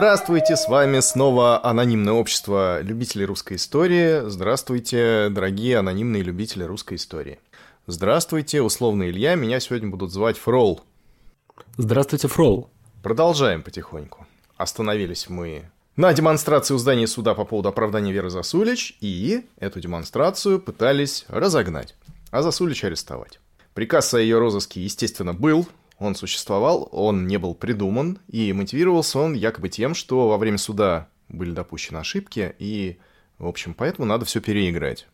Здравствуйте, с вами снова анонимное общество любителей русской истории. Здравствуйте, дорогие анонимные любители русской истории. Здравствуйте, условно Илья, меня сегодня будут звать Фрол. Здравствуйте, Фрол. Продолжаем потихоньку. Остановились мы на демонстрации у здания суда по поводу оправдания Веры Засулич, и эту демонстрацию пытались разогнать, а Засулич арестовать. Приказ о ее розыске, естественно, был, он существовал, он не был придуман, и мотивировался он якобы тем, что во время суда были допущены ошибки, и, в общем, поэтому надо все переиграть.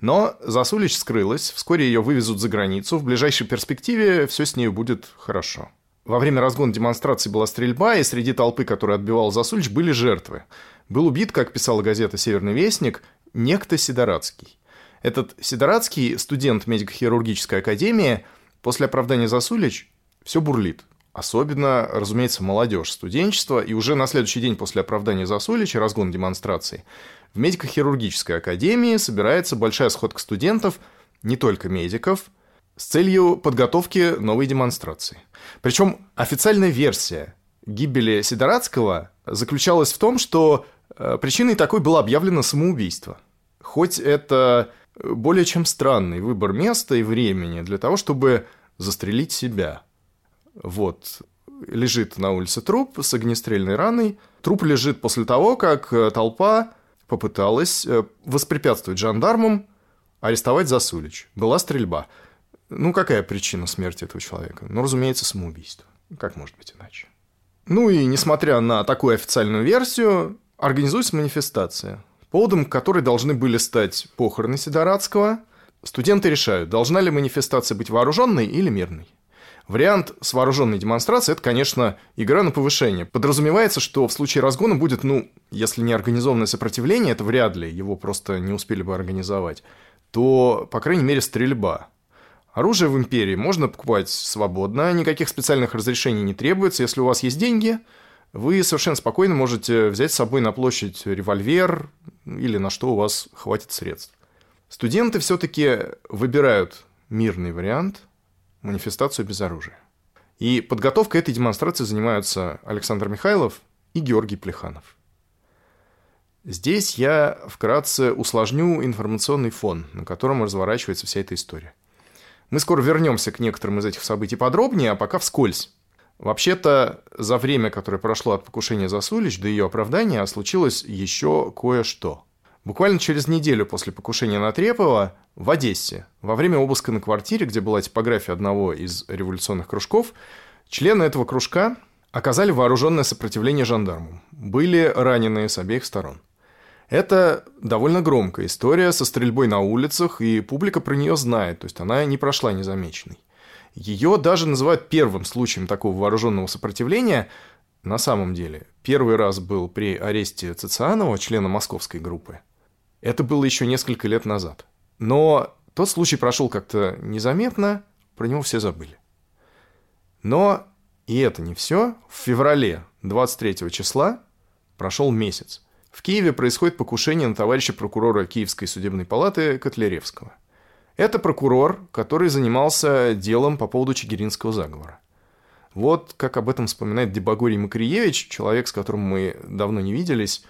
Но Засулич скрылась, вскоре ее вывезут за границу, в ближайшей перспективе все с ней будет хорошо. Во время разгона демонстрации была стрельба, и среди толпы, которая отбивала Засулич, были жертвы. Был убит, как писала газета «Северный вестник», некто Сидорадский. Этот Сидорадский, студент медико-хирургической академии, после оправдания Засулич все бурлит. Особенно, разумеется, молодежь, студенчество. И уже на следующий день после оправдания Засулича, разгон демонстрации, в медико-хирургической академии собирается большая сходка студентов, не только медиков, с целью подготовки новой демонстрации. Причем официальная версия гибели Сидорадского заключалась в том, что э, причиной такой было объявлено самоубийство. Хоть это более чем странный выбор места и времени для того, чтобы застрелить себя – вот. Лежит на улице труп с огнестрельной раной. Труп лежит после того, как э, толпа попыталась э, воспрепятствовать жандармам арестовать Засулич. Была стрельба. Ну, какая причина смерти этого человека? Ну, разумеется, самоубийство. Как может быть иначе? Ну и, несмотря на такую официальную версию, организуется манифестация, поводом которой должны были стать похороны Сидорадского. Студенты решают, должна ли манифестация быть вооруженной или мирной. Вариант с вооруженной демонстрацией – это, конечно, игра на повышение. Подразумевается, что в случае разгона будет, ну, если не организованное сопротивление, это вряд ли, его просто не успели бы организовать, то, по крайней мере, стрельба. Оружие в империи можно покупать свободно, никаких специальных разрешений не требуется. Если у вас есть деньги, вы совершенно спокойно можете взять с собой на площадь револьвер или на что у вас хватит средств. Студенты все-таки выбирают мирный вариант – манифестацию без оружия. И подготовкой этой демонстрации занимаются Александр Михайлов и Георгий Плеханов. Здесь я вкратце усложню информационный фон, на котором разворачивается вся эта история. Мы скоро вернемся к некоторым из этих событий подробнее, а пока вскользь. Вообще-то, за время, которое прошло от покушения Засулич до ее оправдания, случилось еще кое-что – Буквально через неделю после покушения на Трепова в Одессе, во время обыска на квартире, где была типография одного из революционных кружков, члены этого кружка оказали вооруженное сопротивление жандармам. Были раненые с обеих сторон. Это довольно громкая история со стрельбой на улицах, и публика про нее знает, то есть она не прошла незамеченной. Ее даже называют первым случаем такого вооруженного сопротивления. На самом деле, первый раз был при аресте Цицианова, члена московской группы, Это было еще несколько лет назад. Но тот случай прошел как-то незаметно, про него все забыли. Но и это не все. В феврале 23 числа прошел месяц. В Киеве происходит покушение на товарища прокурора Киевской судебной палаты Котляревского. Это прокурор, который занимался делом по поводу Чигиринского заговора. Вот как об этом вспоминает Дебагорий Макриевич, человек, с которым мы давно не виделись.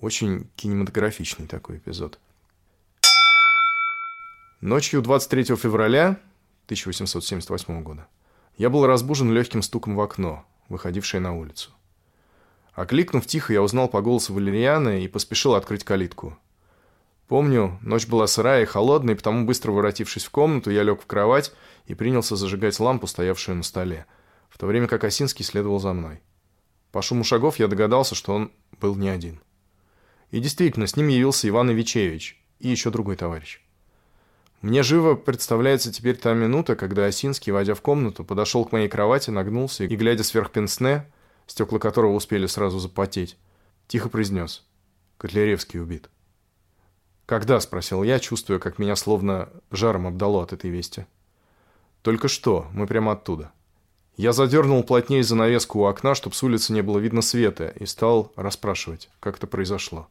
Очень кинематографичный такой эпизод. Ночью 23 февраля 1878 года я был разбужен легким стуком в окно, выходившее на улицу. Окликнув тихо, я узнал по голосу Валериана и поспешил открыть калитку. Помню, ночь была сырая и холодная, и потому, быстро воротившись в комнату, я лег в кровать и принялся зажигать лампу, стоявшую на столе, в то время как Осинский следовал за мной. По шуму шагов я догадался, что он был не один. И действительно, с ним явился Иван Ивичевич и еще другой товарищ. Мне живо представляется теперь та минута, когда Осинский, войдя в комнату, подошел к моей кровати, нагнулся и, глядя сверх пенсне, стекла которого успели сразу запотеть, тихо произнес «Котляревский убит». «Когда?» – спросил я, чувствуя, как меня словно жаром обдало от этой вести. «Только что, мы прямо оттуда». Я задернул плотнее занавеску у окна, чтобы с улицы не было видно света, и стал расспрашивать, как это произошло.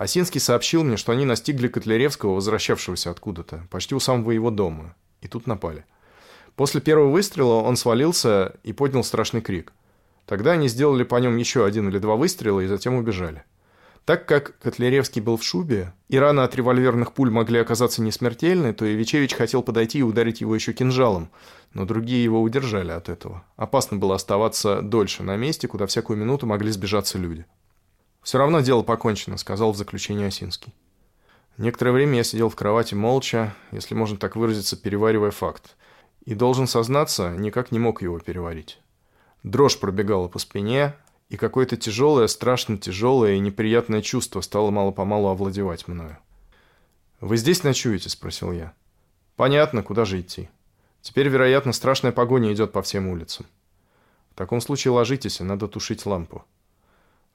Осинский сообщил мне, что они настигли Котляревского, возвращавшегося откуда-то, почти у самого его дома, и тут напали. После первого выстрела он свалился и поднял страшный крик. Тогда они сделали по нем еще один или два выстрела и затем убежали. Так как Котляревский был в шубе, и раны от револьверных пуль могли оказаться несмертельны, то Ивичевич хотел подойти и ударить его еще кинжалом, но другие его удержали от этого. Опасно было оставаться дольше на месте, куда всякую минуту могли сбежаться люди. «Все равно дело покончено», — сказал в заключении Осинский. Некоторое время я сидел в кровати молча, если можно так выразиться, переваривая факт. И, должен сознаться, никак не мог его переварить. Дрожь пробегала по спине, и какое-то тяжелое, страшно тяжелое и неприятное чувство стало мало-помалу овладевать мною. «Вы здесь ночуете?» – спросил я. «Понятно, куда же идти. Теперь, вероятно, страшная погоня идет по всем улицам. В таком случае ложитесь, и надо тушить лампу».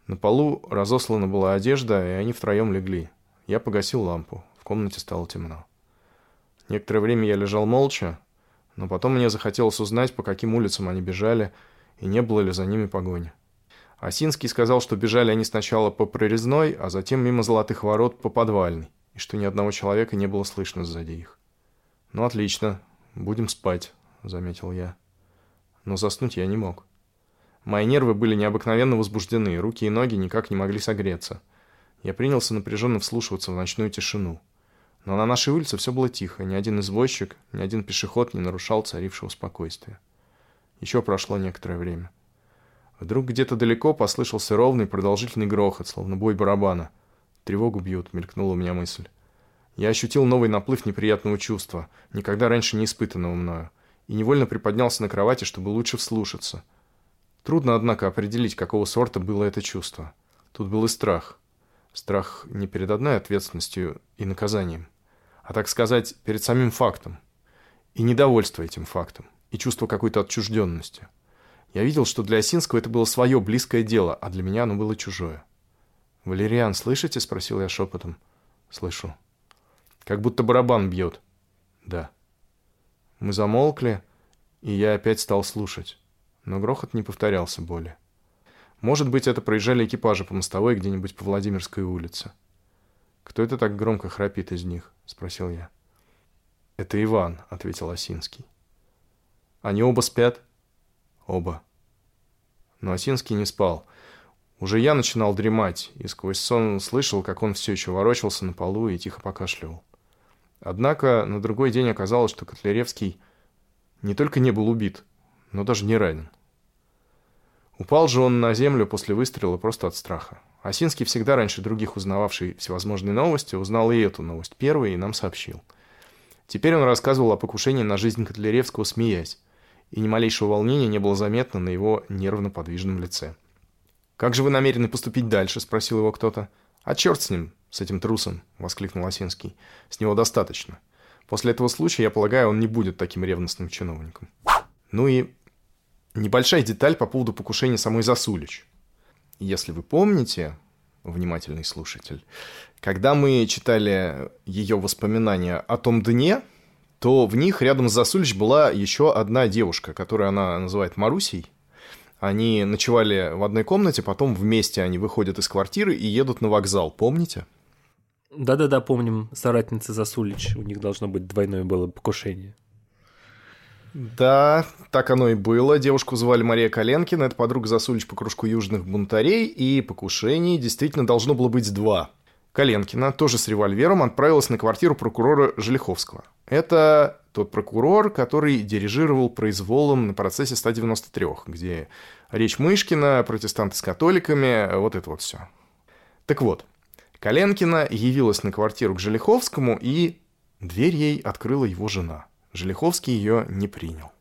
На полу разослана была одежда, и они втроем легли. Я погасил лампу. В комнате стало темно. Некоторое время я лежал молча, но потом мне захотелось узнать, по каким улицам они бежали, и не было ли за ними погони. Осинский сказал, что бежали они сначала по прорезной, а затем мимо золотых ворот по подвальной, и что ни одного человека не было слышно сзади их. «Ну, отлично. Будем спать», — заметил я. Но заснуть я не мог. Мои нервы были необыкновенно возбуждены, руки и ноги никак не могли согреться. Я принялся напряженно вслушиваться в ночную тишину. Но на нашей улице все было тихо, ни один извозчик, ни один пешеход не нарушал царившего спокойствия. Еще прошло некоторое время. Вдруг где-то далеко послышался ровный продолжительный грохот, словно бой барабана. «Тревогу бьют», — мелькнула у меня мысль. Я ощутил новый наплыв неприятного чувства, никогда раньше не испытанного мною, и невольно приподнялся на кровати, чтобы лучше вслушаться — Трудно, однако, определить, какого сорта было это чувство. Тут был и страх. Страх не перед одной ответственностью и наказанием, а, так сказать, перед самим фактом. И недовольство этим фактом, и чувство какой-то отчужденности. Я видел, что для Осинского это было свое близкое дело, а для меня оно было чужое. «Валериан, слышите?» — спросил я шепотом. «Слышу». «Как будто барабан бьет». «Да». Мы замолкли, и я опять стал слушать но грохот не повторялся более. Может быть, это проезжали экипажи по мостовой где-нибудь по Владимирской улице. «Кто это так громко храпит из них?» — спросил я. «Это Иван», — ответил Осинский. «Они оба спят?» «Оба». Но Осинский не спал. Уже я начинал дремать, и сквозь сон слышал, как он все еще ворочался на полу и тихо покашливал. Однако на другой день оказалось, что Котляревский не только не был убит, но даже не ранен. Упал же он на землю после выстрела просто от страха. Осинский, всегда раньше других узнававший всевозможные новости, узнал и эту новость первой и нам сообщил. Теперь он рассказывал о покушении на жизнь Котляревского, смеясь, и ни малейшего волнения не было заметно на его нервно-подвижном лице. «Как же вы намерены поступить дальше?» – спросил его кто-то. «А черт с ним, с этим трусом!» – воскликнул Осинский. «С него достаточно. После этого случая, я полагаю, он не будет таким ревностным чиновником». Ну и Небольшая деталь по поводу покушения самой Засулич. Если вы помните, внимательный слушатель. Когда мы читали ее воспоминания о том дне, то в них рядом с Засулич была еще одна девушка, которую она называет Марусей. Они ночевали в одной комнате, потом вместе они выходят из квартиры и едут на вокзал, помните? Да-да-да, помним, соратница Засулич, у них должно быть двойное было покушение. Да, так оно и было. Девушку звали Мария Коленкина, это подруга Засулич по кружку южных бунтарей, и покушений действительно должно было быть два. Коленкина, тоже с револьвером, отправилась на квартиру прокурора Желиховского. Это тот прокурор, который дирижировал произволом на процессе 193, где речь Мышкина, протестанты с католиками, вот это вот все. Так вот, Коленкина явилась на квартиру к Желиховскому, и дверь ей открыла его жена – Желиховский ее не принял.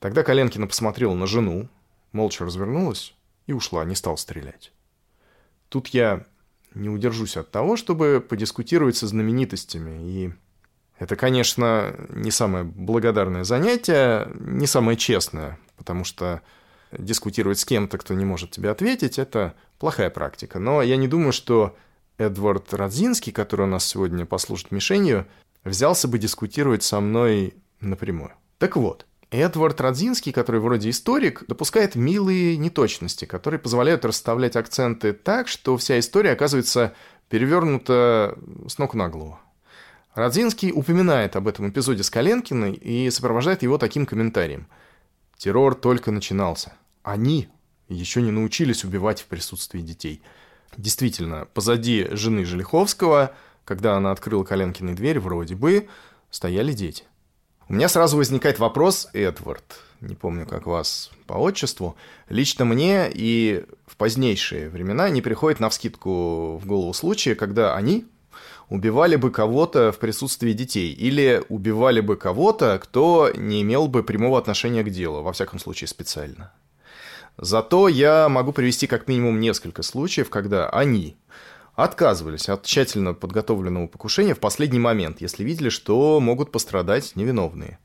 Тогда Коленкина посмотрела на жену, молча развернулась и ушла, не стал стрелять. Тут я не удержусь от того, чтобы подискутировать со знаменитостями. И это, конечно, не самое благодарное занятие, не самое честное, потому что дискутировать с кем-то, кто не может тебе ответить, это плохая практика. Но я не думаю, что Эдвард Радзинский, который у нас сегодня послужит мишенью, взялся бы дискутировать со мной напрямую. Так вот, Эдвард Радзинский, который вроде историк, допускает милые неточности, которые позволяют расставлять акценты так, что вся история оказывается перевернута с ног на голову. Радзинский упоминает об этом эпизоде с Коленкиной и сопровождает его таким комментарием. Террор только начинался. Они еще не научились убивать в присутствии детей. Действительно, позади жены Желиховского – когда она открыла Коленкиной дверь, вроде бы, стояли дети. У меня сразу возникает вопрос, Эдвард, не помню, как вас по отчеству, лично мне и в позднейшие времена не приходит навскидку в голову случая, когда они убивали бы кого-то в присутствии детей или убивали бы кого-то, кто не имел бы прямого отношения к делу, во всяком случае специально. Зато я могу привести как минимум несколько случаев, когда они отказывались от тщательно подготовленного покушения в последний момент, если видели, что могут пострадать невиновные.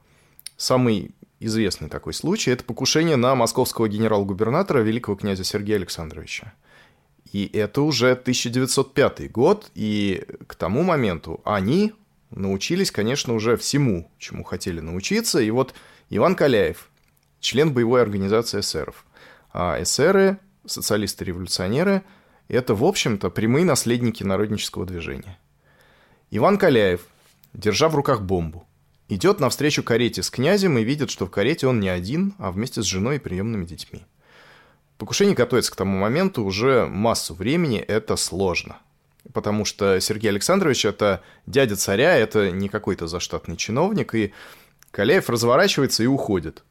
Самый известный такой случай – это покушение на московского генерал-губернатора великого князя Сергея Александровича. И это уже 1905 год, и к тому моменту они научились, конечно, уже всему, чему хотели научиться. И вот Иван Каляев, член боевой организации эсеров. А эсеры, социалисты-революционеры – это, в общем-то, прямые наследники народнического движения. Иван Каляев, держа в руках бомбу, идет навстречу карете с князем и видит, что в карете он не один, а вместе с женой и приемными детьми. Покушение готовится к тому моменту уже массу времени, это сложно. Потому что Сергей Александрович – это дядя царя, это не какой-то заштатный чиновник, и Каляев разворачивается и уходит.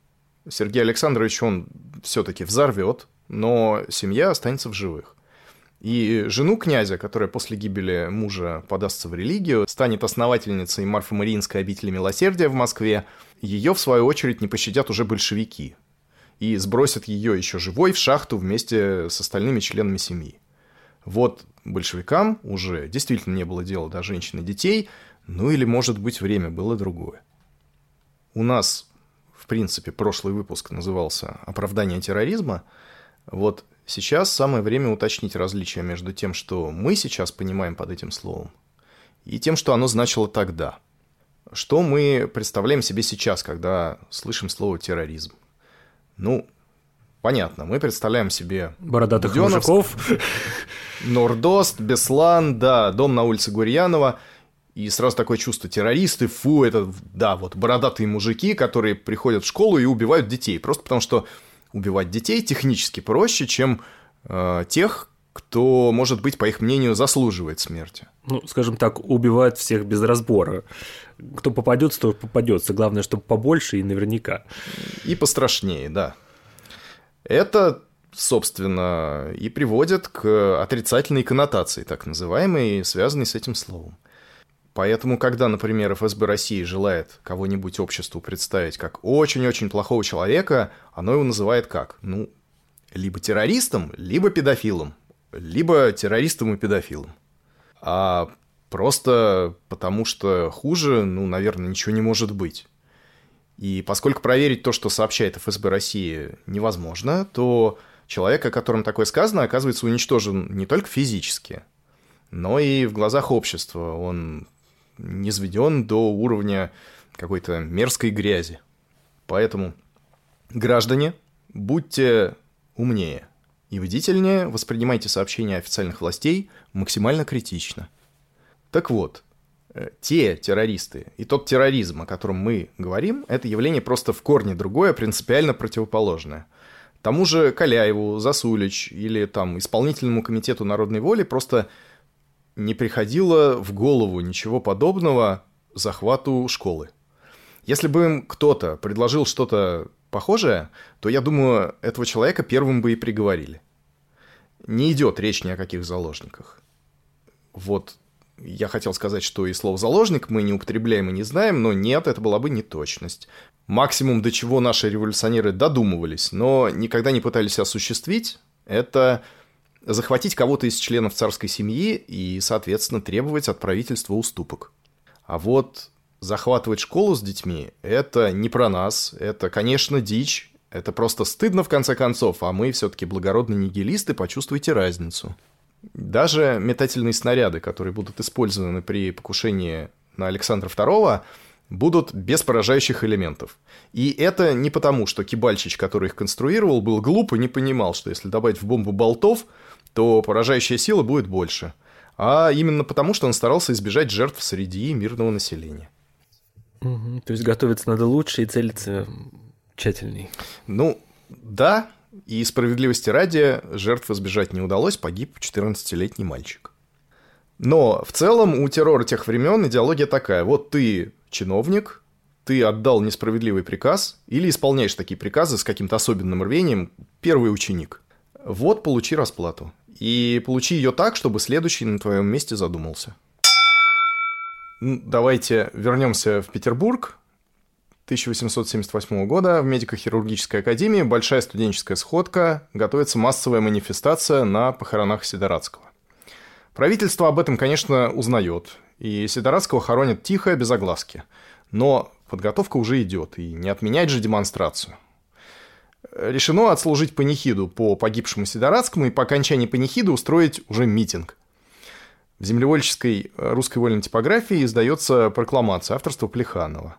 Сергей Александрович он все-таки взорвет, но семья останется в живых. И жену князя, которая после гибели мужа подастся в религию, станет основательницей Марфа-Мариинской обители милосердия в Москве, ее, в свою очередь, не пощадят уже большевики и сбросят ее еще живой в шахту вместе с остальными членами семьи. Вот большевикам уже действительно не было дела до женщин и детей, ну или, может быть, время было другое. У нас, в принципе, прошлый выпуск назывался «Оправдание терроризма». Вот Сейчас самое время уточнить различия между тем, что мы сейчас понимаем под этим словом, и тем, что оно значило тогда. Что мы представляем себе сейчас, когда слышим слово терроризм? Ну, понятно, мы представляем себе... Бородатых Буденовск, мужиков. Нордост, Беслан, да, дом на улице Гурьянова. И сразу такое чувство террористы, фу, это, да, вот бородатые мужики, которые приходят в школу и убивают детей. Просто потому что убивать детей технически проще, чем э, тех, кто, может быть, по их мнению, заслуживает смерти. Ну, скажем так, убивают всех без разбора. Кто попадется, то попадется. Главное, чтобы побольше и наверняка. И пострашнее, да. Это, собственно, и приводит к отрицательной коннотации, так называемой, связанной с этим словом. Поэтому, когда, например, ФСБ России желает кого-нибудь обществу представить как очень-очень плохого человека, оно его называет как? Ну, либо террористом, либо педофилом. Либо террористом и педофилом. А просто потому что хуже, ну, наверное, ничего не может быть. И поскольку проверить то, что сообщает ФСБ России, невозможно, то Человек, о котором такое сказано, оказывается уничтожен не только физически, но и в глазах общества. Он низведен до уровня какой-то мерзкой грязи. Поэтому, граждане, будьте умнее и бдительнее, воспринимайте сообщения официальных властей максимально критично. Так вот, э, те террористы и тот терроризм, о котором мы говорим, это явление просто в корне другое, принципиально противоположное. Тому же Каляеву, Засулич или там исполнительному комитету народной воли просто не приходило в голову ничего подобного захвату школы. Если бы им кто-то предложил что-то похожее, то, я думаю, этого человека первым бы и приговорили. Не идет речь ни о каких заложниках. Вот я хотел сказать, что и слово «заложник» мы не употребляем и не знаем, но нет, это была бы неточность. Максимум, до чего наши революционеры додумывались, но никогда не пытались осуществить, это захватить кого-то из членов царской семьи и, соответственно, требовать от правительства уступок. А вот захватывать школу с детьми – это не про нас, это, конечно, дичь, это просто стыдно в конце концов, а мы все-таки благородные нигилисты, почувствуйте разницу. Даже метательные снаряды, которые будут использованы при покушении на Александра II, будут без поражающих элементов. И это не потому, что Кибальчич, который их конструировал, был глуп и не понимал, что если добавить в бомбу болтов, то поражающая сила будет больше. А именно потому, что он старался избежать жертв среди мирного населения. Угу, то есть готовиться надо лучше и целиться тщательней. Ну, да, и справедливости ради жертв избежать не удалось, погиб 14-летний мальчик. Но в целом у террора тех времен идеология такая. Вот ты чиновник, ты отдал несправедливый приказ или исполняешь такие приказы с каким-то особенным рвением, первый ученик. Вот получи расплату. И получи ее так, чтобы следующий на твоем месте задумался. Давайте вернемся в Петербург. 1878 года в медико-хирургической академии большая студенческая сходка, готовится массовая манифестация на похоронах Сидорадского. Правительство об этом, конечно, узнает, и Сидорадского хоронят тихо, без огласки. Но подготовка уже идет, и не отменять же демонстрацию. Решено отслужить панихиду по погибшему Сидорадскому и по окончании панихиды устроить уже митинг. В землевольческой русской вольной типографии издается прокламация авторства Плеханова.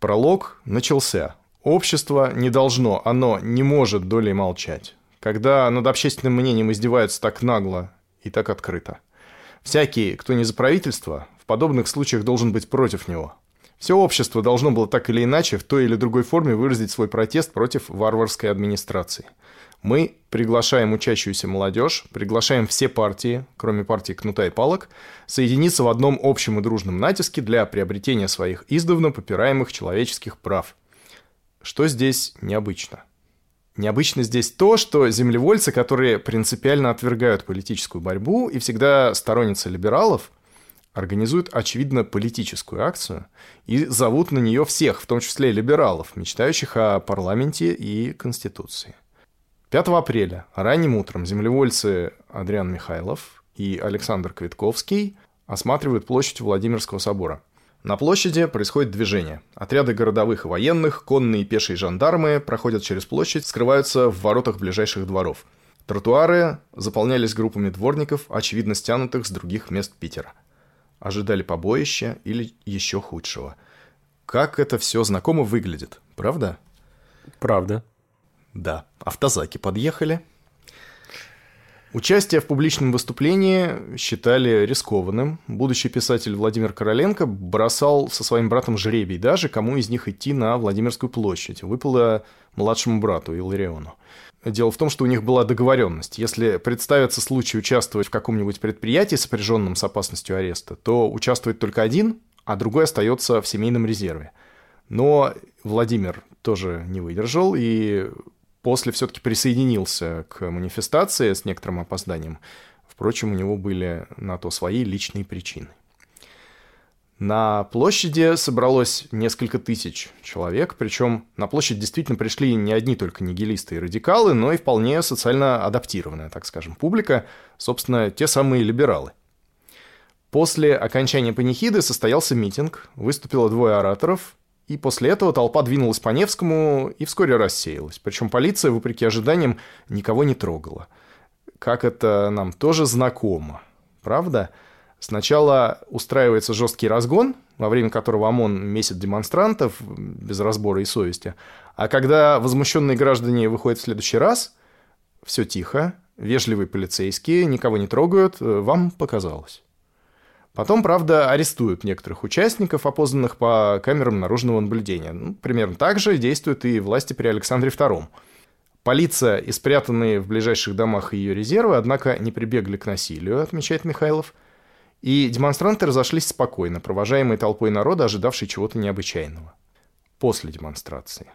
Пролог начался. Общество не должно, оно не может долей молчать. Когда над общественным мнением издеваются так нагло и так открыто. Всякий, кто не за правительство, в подобных случаях должен быть против него. Все общество должно было так или иначе в той или другой форме выразить свой протест против варварской администрации. Мы приглашаем учащуюся молодежь, приглашаем все партии, кроме партии Кнута и Палок, соединиться в одном общем и дружном натиске для приобретения своих издавна попираемых человеческих прав. Что здесь необычно? Необычно здесь то, что землевольцы, которые принципиально отвергают политическую борьбу и всегда сторонницы либералов, организуют, очевидно, политическую акцию и зовут на нее всех, в том числе либералов, мечтающих о парламенте и конституции. 5 апреля ранним утром землевольцы Адриан Михайлов и Александр Квитковский осматривают площадь Владимирского собора. На площади происходит движение. Отряды городовых и военных, конные и пешие жандармы проходят через площадь, скрываются в воротах ближайших дворов. Тротуары заполнялись группами дворников, очевидно стянутых с других мест Питера. Ожидали побоища или еще худшего. Как это все знакомо выглядит, правда? Правда. Да, автозаки подъехали. Участие в публичном выступлении считали рискованным. Будущий писатель Владимир Короленко бросал со своим братом жребий даже, кому из них идти на Владимирскую площадь. Выпало младшему брату Илариону. Дело в том, что у них была договоренность. Если представится случай участвовать в каком-нибудь предприятии, сопряженном с опасностью ареста, то участвует только один, а другой остается в семейном резерве. Но Владимир тоже не выдержал и после все-таки присоединился к манифестации с некоторым опозданием. Впрочем, у него были на то свои личные причины. На площади собралось несколько тысяч человек, причем на площадь действительно пришли не одни только нигилисты и радикалы, но и вполне социально адаптированная, так скажем, публика, собственно, те самые либералы. После окончания панихиды состоялся митинг, выступило двое ораторов, и после этого толпа двинулась по Невскому и вскоре рассеялась. Причем полиция, вопреки ожиданиям, никого не трогала. Как это нам тоже знакомо, правда? Сначала устраивается жесткий разгон, во время которого ОМОН месит демонстрантов без разбора и совести. А когда возмущенные граждане выходят в следующий раз, все тихо, вежливые полицейские, никого не трогают, вам показалось. Потом, правда, арестуют некоторых участников, опознанных по камерам наружного наблюдения. Ну, примерно так же действуют и власти при Александре II. Полиция и спрятанные в ближайших домах ее резервы, однако, не прибегли к насилию, отмечает Михайлов. И демонстранты разошлись спокойно, провожаемые толпой народа, ожидавшей чего-то необычайного. После демонстрации.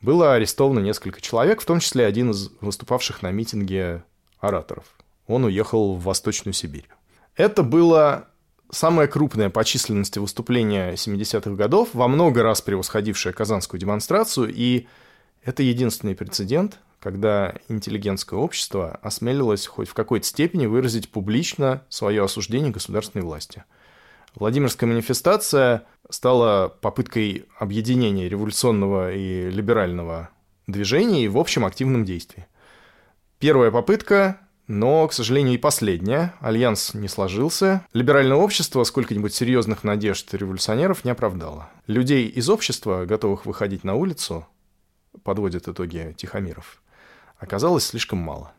Было арестовано несколько человек, в том числе один из выступавших на митинге ораторов. Он уехал в Восточную Сибирь. Это было самое крупное по численности выступление 70-х годов, во много раз превосходившее казанскую демонстрацию, и это единственный прецедент, когда интеллигентское общество осмелилось хоть в какой-то степени выразить публично свое осуждение государственной власти. Владимирская манифестация стала попыткой объединения революционного и либерального движения в общем активном действии. Первая попытка но, к сожалению, и последнее. Альянс не сложился. Либеральное общество сколько-нибудь серьезных надежд революционеров не оправдало. Людей из общества, готовых выходить на улицу, подводят итоги Тихомиров, оказалось слишком мало.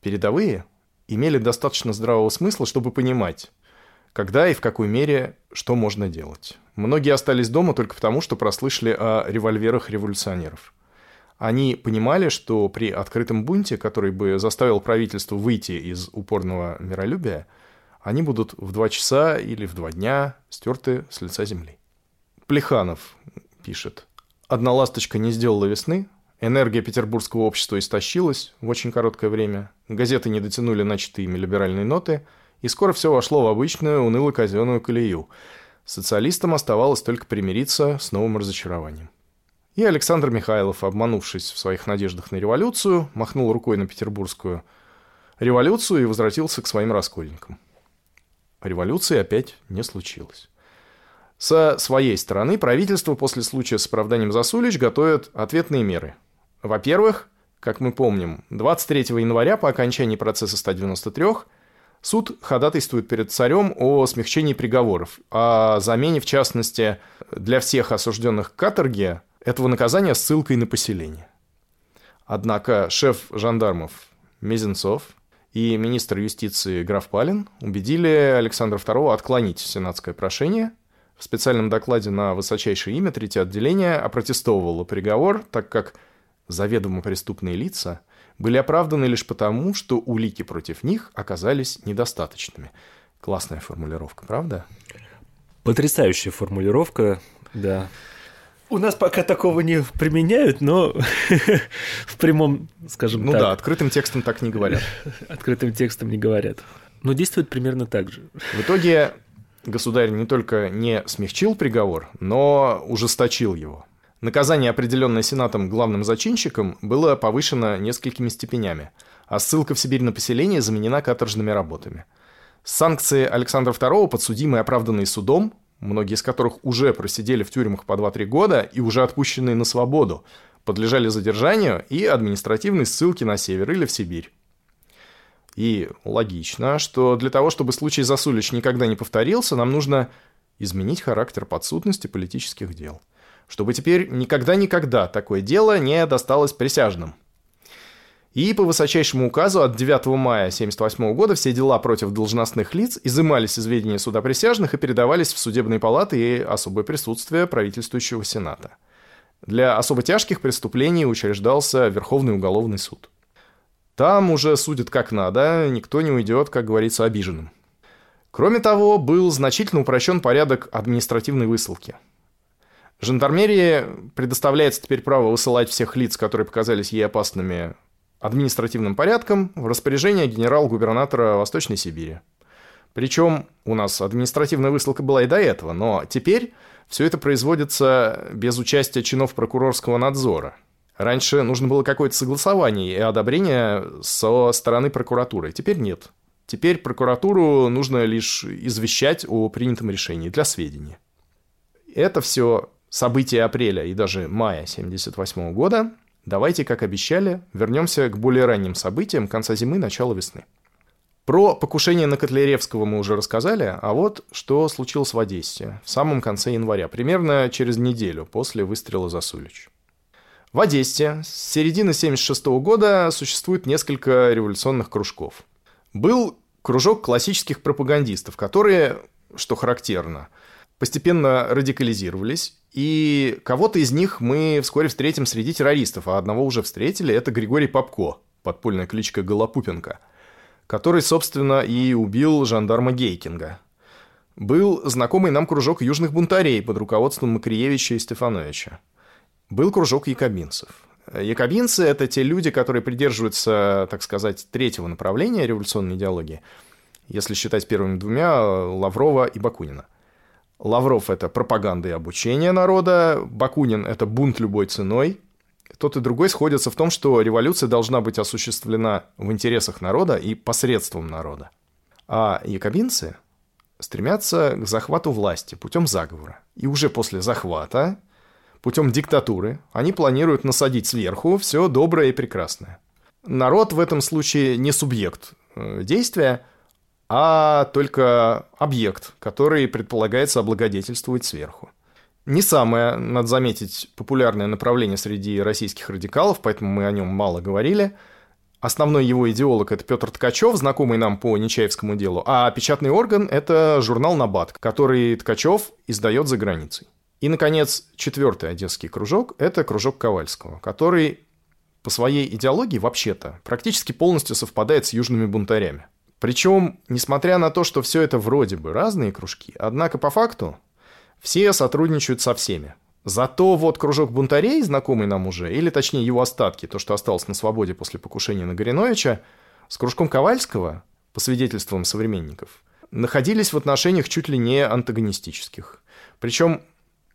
Передовые имели достаточно здравого смысла, чтобы понимать, когда и в какой мере что можно делать. Многие остались дома только потому, что прослышали о револьверах революционеров – они понимали, что при открытом бунте, который бы заставил правительство выйти из упорного миролюбия, они будут в два часа или в два дня стерты с лица земли. Плеханов пишет. «Одна ласточка не сделала весны, энергия петербургского общества истощилась в очень короткое время, газеты не дотянули начатые ими либеральные ноты, и скоро все вошло в обычную уныло-казенную колею. Социалистам оставалось только примириться с новым разочарованием. И Александр Михайлов, обманувшись в своих надеждах на революцию, махнул рукой на петербургскую революцию и возвратился к своим раскольникам. Революции опять не случилось. Со своей стороны правительство после случая с оправданием Засулич готовит ответные меры. Во-первых, как мы помним, 23 января по окончании процесса 193 суд ходатайствует перед царем о смягчении приговоров, о замене, в частности, для всех осужденных к каторге этого наказания ссылкой на поселение. Однако шеф жандармов Мезенцов и министр юстиции граф Палин убедили Александра II отклонить сенатское прошение. В специальном докладе на высочайшее имя третье отделение опротестовывало приговор, так как заведомо преступные лица были оправданы лишь потому, что улики против них оказались недостаточными. Классная формулировка, правда? Потрясающая формулировка, да. У нас пока такого не применяют, но в прямом, скажем ну так... Ну да, открытым текстом так не говорят. Открытым текстом не говорят. Но действует примерно так же. В итоге государь не только не смягчил приговор, но ужесточил его. Наказание, определенное Сенатом главным зачинщиком, было повышено несколькими степенями, а ссылка в Сибирь на поселение заменена каторжными работами. Санкции Александра II, подсудимые оправданные судом, многие из которых уже просидели в тюрьмах по 2-3 года и уже отпущенные на свободу, подлежали задержанию и административной ссылке на север или в Сибирь. И логично, что для того, чтобы случай Засулич никогда не повторился, нам нужно изменить характер подсудности политических дел. Чтобы теперь никогда-никогда такое дело не досталось присяжным. И по высочайшему указу от 9 мая 1978 года все дела против должностных лиц изымались из ведения суда присяжных и передавались в судебные палаты и особое присутствие правительствующего Сената. Для особо тяжких преступлений учреждался Верховный уголовный суд. Там уже судят как надо, никто не уйдет, как говорится, обиженным. Кроме того, был значительно упрощен порядок административной высылки. Жандармерии предоставляется теперь право высылать всех лиц, которые показались ей опасными административным порядком в распоряжение генерал-губернатора Восточной Сибири. Причем у нас административная высылка была и до этого, но теперь все это производится без участия чинов прокурорского надзора. Раньше нужно было какое-то согласование и одобрение со стороны прокуратуры, теперь нет. Теперь прокуратуру нужно лишь извещать о принятом решении для сведения. Это все события апреля и даже мая 1978 года, давайте, как обещали, вернемся к более ранним событиям конца зимы, начала весны. Про покушение на Котляревского мы уже рассказали, а вот что случилось в Одессе в самом конце января, примерно через неделю после выстрела за Сулич. В Одессе с середины 1976 года существует несколько революционных кружков. Был кружок классических пропагандистов, которые, что характерно, постепенно радикализировались, и кого-то из них мы вскоре встретим среди террористов, а одного уже встретили, это Григорий Попко, подпольная кличка Голопупенко, который, собственно, и убил жандарма Гейкинга. Был знакомый нам кружок южных бунтарей под руководством Макриевича и Стефановича был кружок якобинцев. Якобинцы – это те люди, которые придерживаются, так сказать, третьего направления революционной идеологии, если считать первыми двумя Лаврова и Бакунина. Лавров – это пропаганда и обучение народа, Бакунин – это бунт любой ценой. Тот и другой сходятся в том, что революция должна быть осуществлена в интересах народа и посредством народа. А якобинцы стремятся к захвату власти путем заговора. И уже после захвата путем диктатуры они планируют насадить сверху все доброе и прекрасное. Народ в этом случае не субъект э, действия, а только объект, который предполагается облагодетельствовать сверху. Не самое, надо заметить, популярное направление среди российских радикалов, поэтому мы о нем мало говорили. Основной его идеолог – это Петр Ткачев, знакомый нам по Нечаевскому делу, а печатный орган – это журнал «Набат», который Ткачев издает за границей. И, наконец, четвертый одесский кружок – это кружок Ковальского, который по своей идеологии вообще-то практически полностью совпадает с южными бунтарями. Причем, несмотря на то, что все это вроде бы разные кружки, однако по факту все сотрудничают со всеми. Зато вот кружок бунтарей, знакомый нам уже, или точнее его остатки, то, что осталось на свободе после покушения на Гориновича, с кружком Ковальского, по свидетельствам современников, находились в отношениях чуть ли не антагонистических. Причем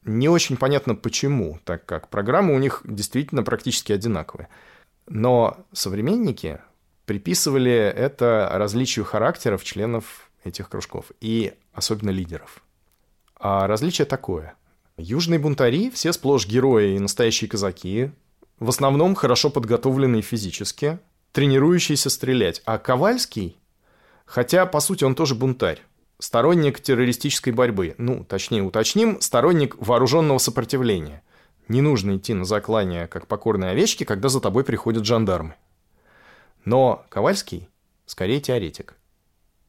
не очень понятно почему, так как программы у них действительно практически одинаковые. Но современники приписывали это различию характеров членов этих кружков и особенно лидеров. А различие такое. Южные бунтари все сплошь герои и настоящие казаки, в основном хорошо подготовленные физически, тренирующиеся стрелять. А Ковальский, хотя по сути он тоже бунтарь, сторонник террористической борьбы. Ну, точнее уточним, сторонник вооруженного сопротивления. Не нужно идти на заклание, как покорные овечки, когда за тобой приходят жандармы. Но Ковальский скорее теоретик.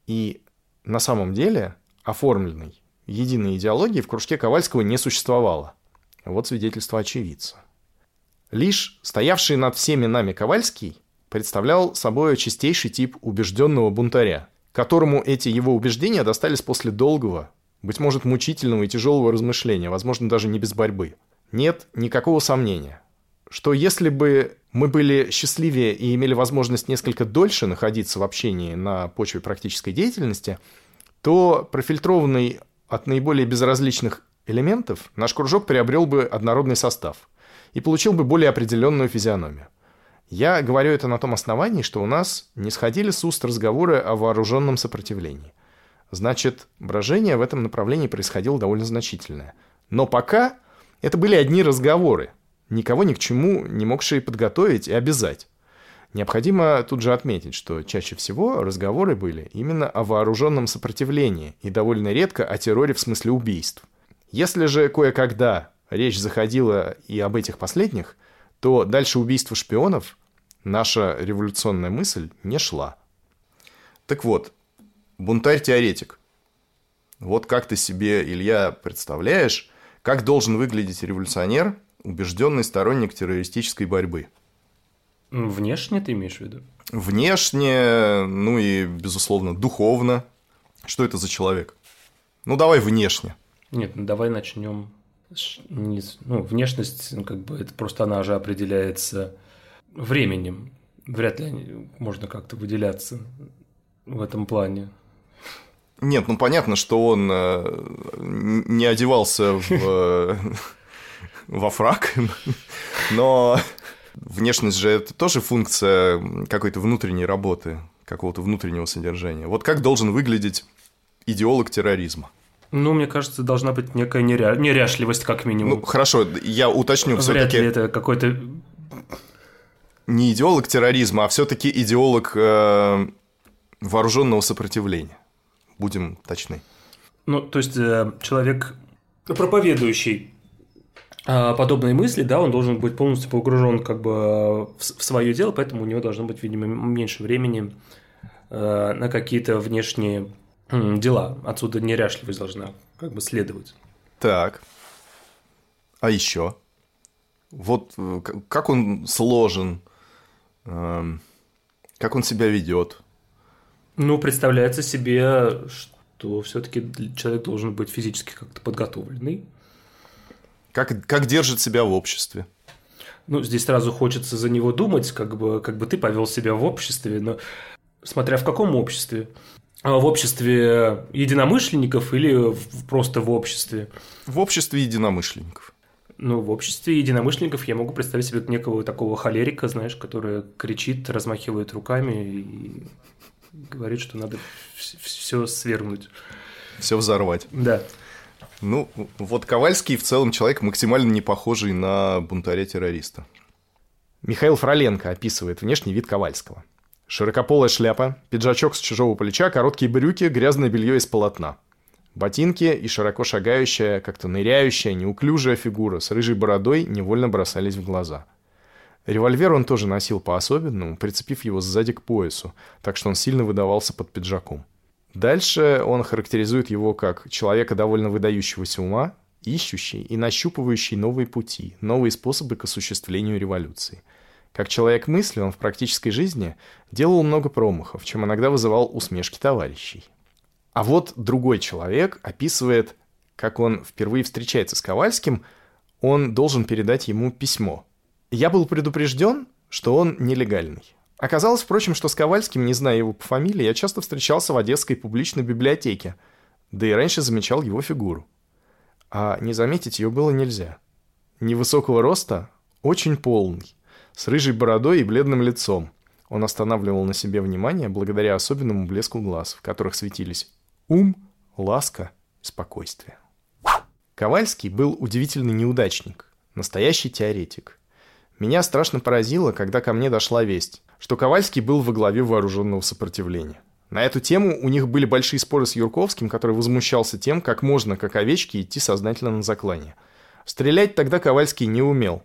И на самом деле оформленной единой идеологии в кружке Ковальского не существовало. Вот свидетельство очевидца. Лишь стоявший над всеми нами Ковальский представлял собой чистейший тип убежденного бунтаря – которому эти его убеждения достались после долгого, быть может, мучительного и тяжелого размышления, возможно, даже не без борьбы. Нет никакого сомнения, что если бы мы были счастливее и имели возможность несколько дольше находиться в общении на почве практической деятельности, то профильтрованный от наиболее безразличных элементов наш кружок приобрел бы однородный состав и получил бы более определенную физиономию. Я говорю это на том основании, что у нас не сходили с уст разговоры о вооруженном сопротивлении. Значит, брожение в этом направлении происходило довольно значительное. Но пока это были одни разговоры, никого ни к чему не могшие подготовить и обязать. Необходимо тут же отметить, что чаще всего разговоры были именно о вооруженном сопротивлении и довольно редко о терроре в смысле убийств. Если же кое-когда речь заходила и об этих последних – то дальше убийства шпионов наша революционная мысль не шла. Так вот, бунтарь-теоретик. Вот как ты себе, Илья, представляешь, как должен выглядеть революционер, убежденный сторонник террористической борьбы? Внешне ты имеешь в виду? Внешне, ну и, безусловно, духовно. Что это за человек? Ну, давай внешне. Нет, ну давай начнем не, ну, внешность, ну, как бы это просто она же определяется временем. Вряд ли можно как-то выделяться в этом плане. Нет, ну понятно, что он э, не одевался в, во фраг, но внешность же это тоже функция какой-то внутренней работы, какого-то внутреннего содержания. Вот как должен выглядеть идеолог терроризма? Ну, мне кажется, должна быть некая неря... неряшливость, как минимум. Ну, хорошо, я уточню Вряд все-таки. ли это какой-то... Не идеолог терроризма, а все-таки идеолог э, вооруженного сопротивления. Будем точны. Ну, то есть, э, человек, проповедующий подобные мысли, да, он должен быть полностью погружен как бы в, свое дело, поэтому у него должно быть, видимо, меньше времени э, на какие-то внешние дела. Отсюда неряшливость должна как бы следовать. Так. А еще? Вот э, как он сложен, эм, как он себя ведет. Ну, представляется себе, что все-таки человек должен быть физически как-то подготовленный. Как, как держит себя в обществе. Ну, здесь сразу хочется за него думать, как бы, как бы ты повел себя в обществе, но смотря в каком обществе. А В обществе единомышленников или в- просто в обществе? В обществе единомышленников. Ну, в обществе единомышленников я могу представить себе некого такого холерика, знаешь, который кричит, размахивает руками и говорит, что надо все свергнуть. Все взорвать. Да. Ну, вот Ковальский в целом человек максимально не похожий на бунтаря-террориста. Михаил Фроленко описывает внешний вид Ковальского. Широкополая шляпа, пиджачок с чужого плеча, короткие брюки, грязное белье из полотна. Ботинки и широко шагающая, как-то ныряющая, неуклюжая фигура с рыжей бородой невольно бросались в глаза. Револьвер он тоже носил по-особенному, прицепив его сзади к поясу, так что он сильно выдавался под пиджаком. Дальше он характеризует его как человека довольно выдающегося ума, ищущий и нащупывающий новые пути, новые способы к осуществлению революции. Как человек мысли, он в практической жизни делал много промахов, чем иногда вызывал усмешки товарищей. А вот другой человек описывает, как он впервые встречается с Ковальским, он должен передать ему письмо. Я был предупрежден, что он нелегальный. Оказалось, впрочем, что с Ковальским, не зная его по фамилии, я часто встречался в Одесской публичной библиотеке, да и раньше замечал его фигуру. А не заметить ее было нельзя. Невысокого роста, очень полный, с рыжей бородой и бледным лицом. Он останавливал на себе внимание благодаря особенному блеску глаз, в которых светились ум, ласка, спокойствие. Ковальский был удивительный неудачник, настоящий теоретик. Меня страшно поразило, когда ко мне дошла весть, что Ковальский был во главе вооруженного сопротивления. На эту тему у них были большие споры с Юрковским, который возмущался тем, как можно, как овечки, идти сознательно на заклание. Стрелять тогда Ковальский не умел.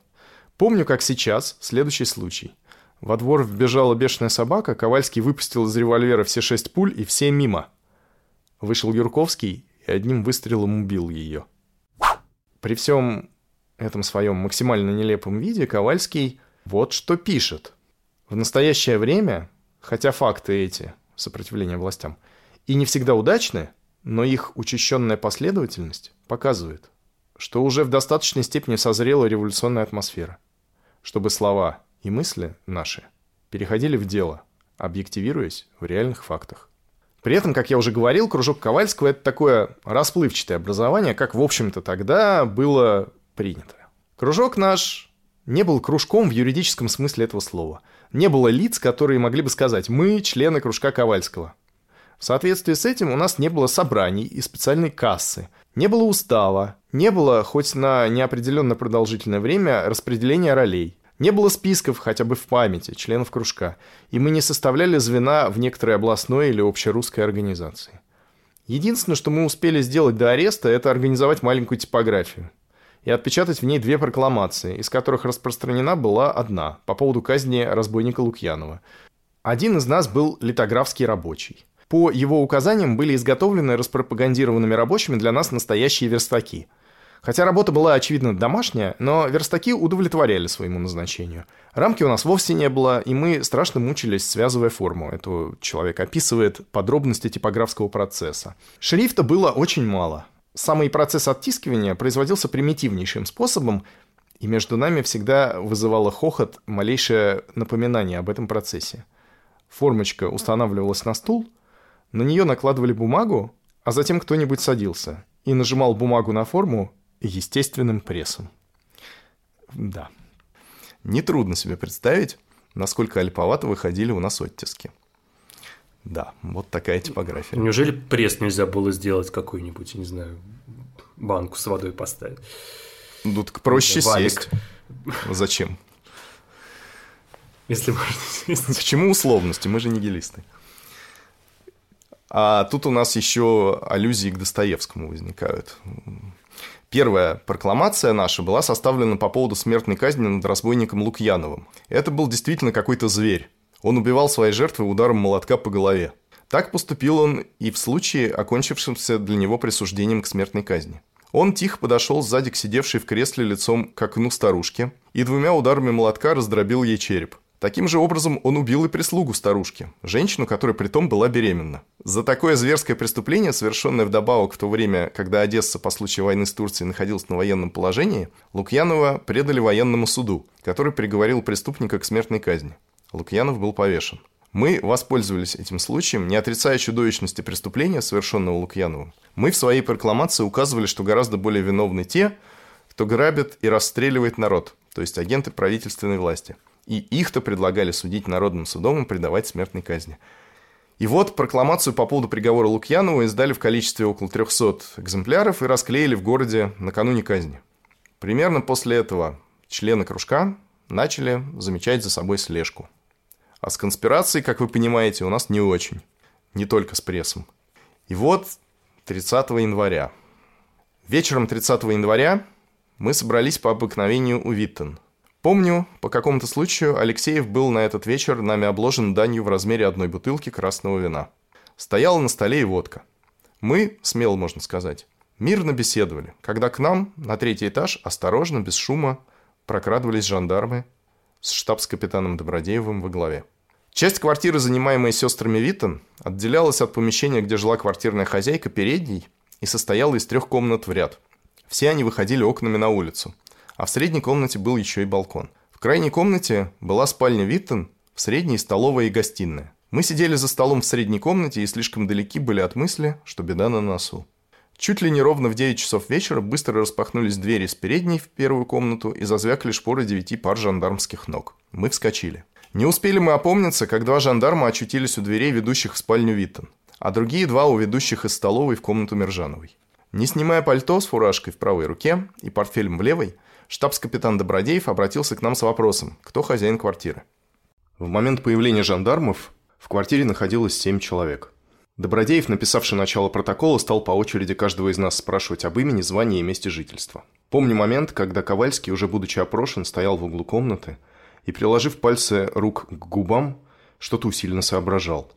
Помню, как сейчас, следующий случай. Во двор вбежала бешеная собака, Ковальский выпустил из револьвера все шесть пуль и все мимо. Вышел Юрковский и одним выстрелом убил ее. При всем этом своем максимально нелепом виде Ковальский вот что пишет. В настоящее время, хотя факты эти, сопротивления властям, и не всегда удачны, но их учащенная последовательность показывает, что уже в достаточной степени созрела революционная атмосфера, чтобы слова и мысли наши переходили в дело, объективируясь в реальных фактах. При этом, как я уже говорил, кружок Ковальского – это такое расплывчатое образование, как, в общем-то, тогда было принято. Кружок наш не был кружком в юридическом смысле этого слова. Не было лиц, которые могли бы сказать «мы члены кружка Ковальского». В соответствии с этим у нас не было собраний и специальной кассы, не было устава, не было, хоть на неопределенно продолжительное время, распределения ролей, не было списков хотя бы в памяти членов кружка, и мы не составляли звена в некоторой областной или общерусской организации. Единственное, что мы успели сделать до ареста, это организовать маленькую типографию и отпечатать в ней две прокламации, из которых распространена была одна по поводу казни разбойника Лукьянова. Один из нас был литографский рабочий. По его указаниям были изготовлены распропагандированными рабочими для нас настоящие верстаки. Хотя работа была, очевидно, домашняя, но верстаки удовлетворяли своему назначению. Рамки у нас вовсе не было, и мы страшно мучились, связывая форму. Это человек описывает подробности типографского процесса. Шрифта было очень мало. Самый процесс оттискивания производился примитивнейшим способом, и между нами всегда вызывало хохот малейшее напоминание об этом процессе. Формочка устанавливалась на стул, на нее накладывали бумагу, а затем кто-нибудь садился и нажимал бумагу на форму естественным прессом. Да. Нетрудно себе представить, насколько альповато выходили у нас оттиски. Да, вот такая типография. Неужели пресс нельзя было сделать какой-нибудь, не знаю, банку с водой поставить? Ну, так проще Валик. сесть. Зачем? Если можно сесть. Почему условности? Мы же не гелисты. А тут у нас еще аллюзии к Достоевскому возникают. Первая прокламация наша была составлена по поводу смертной казни над разбойником Лукьяновым. Это был действительно какой-то зверь. Он убивал свои жертвы ударом молотка по голове. Так поступил он и в случае, окончившемся для него присуждением к смертной казни. Он тихо подошел сзади к сидевшей в кресле лицом к окну старушке и двумя ударами молотка раздробил ей череп. Таким же образом он убил и прислугу старушки, женщину, которая притом была беременна. За такое зверское преступление, совершенное вдобавок в то время, когда Одесса по случаю войны с Турцией находилась на военном положении, Лукьянова предали военному суду, который приговорил преступника к смертной казни. Лукьянов был повешен. Мы воспользовались этим случаем, не отрицая чудовищности преступления, совершенного Лукьяновым. Мы в своей прокламации указывали, что гораздо более виновны те, кто грабит и расстреливает народ, то есть агенты правительственной власти. И их-то предлагали судить народным судом и предавать смертной казни. И вот прокламацию по поводу приговора Лукьянова издали в количестве около 300 экземпляров и расклеили в городе накануне казни. Примерно после этого члены кружка начали замечать за собой слежку. А с конспирацией, как вы понимаете, у нас не очень. Не только с прессом. И вот 30 января. Вечером 30 января мы собрались по обыкновению у Виттен. Помню, по какому-то случаю Алексеев был на этот вечер нами обложен данью в размере одной бутылки красного вина. Стояла на столе и водка. Мы, смело можно сказать, мирно беседовали, когда к нам на третий этаж осторожно, без шума, прокрадывались жандармы с штабс-капитаном Добродеевым во главе. Часть квартиры, занимаемая сестрами Виттон, отделялась от помещения, где жила квартирная хозяйка, передней, и состояла из трех комнат в ряд. Все они выходили окнами на улицу, а в средней комнате был еще и балкон. В крайней комнате была спальня Виттон, в средней – столовая и гостиная. Мы сидели за столом в средней комнате и слишком далеки были от мысли, что беда на носу. Чуть ли не ровно в 9 часов вечера быстро распахнулись двери с передней в первую комнату и зазвякали шпоры девяти пар жандармских ног. Мы вскочили. Не успели мы опомниться, как два жандарма очутились у дверей, ведущих в спальню Виттон, а другие два у ведущих из столовой в комнату Мержановой. Не снимая пальто с фуражкой в правой руке и портфелем в левой, штабс-капитан Добродеев обратился к нам с вопросом, кто хозяин квартиры. В момент появления жандармов в квартире находилось семь человек. Добродеев, написавший начало протокола, стал по очереди каждого из нас спрашивать об имени, звании и месте жительства. Помню момент, когда Ковальский, уже будучи опрошен, стоял в углу комнаты – и, приложив пальцы рук к губам, что-то усиленно соображал.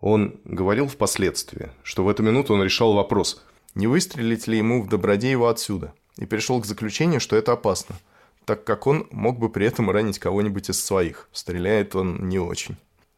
Он говорил впоследствии, что в эту минуту он решал вопрос, не выстрелить ли ему в Добродеева отсюда, и пришел к заключению, что это опасно, так как он мог бы при этом ранить кого-нибудь из своих. Стреляет он не очень.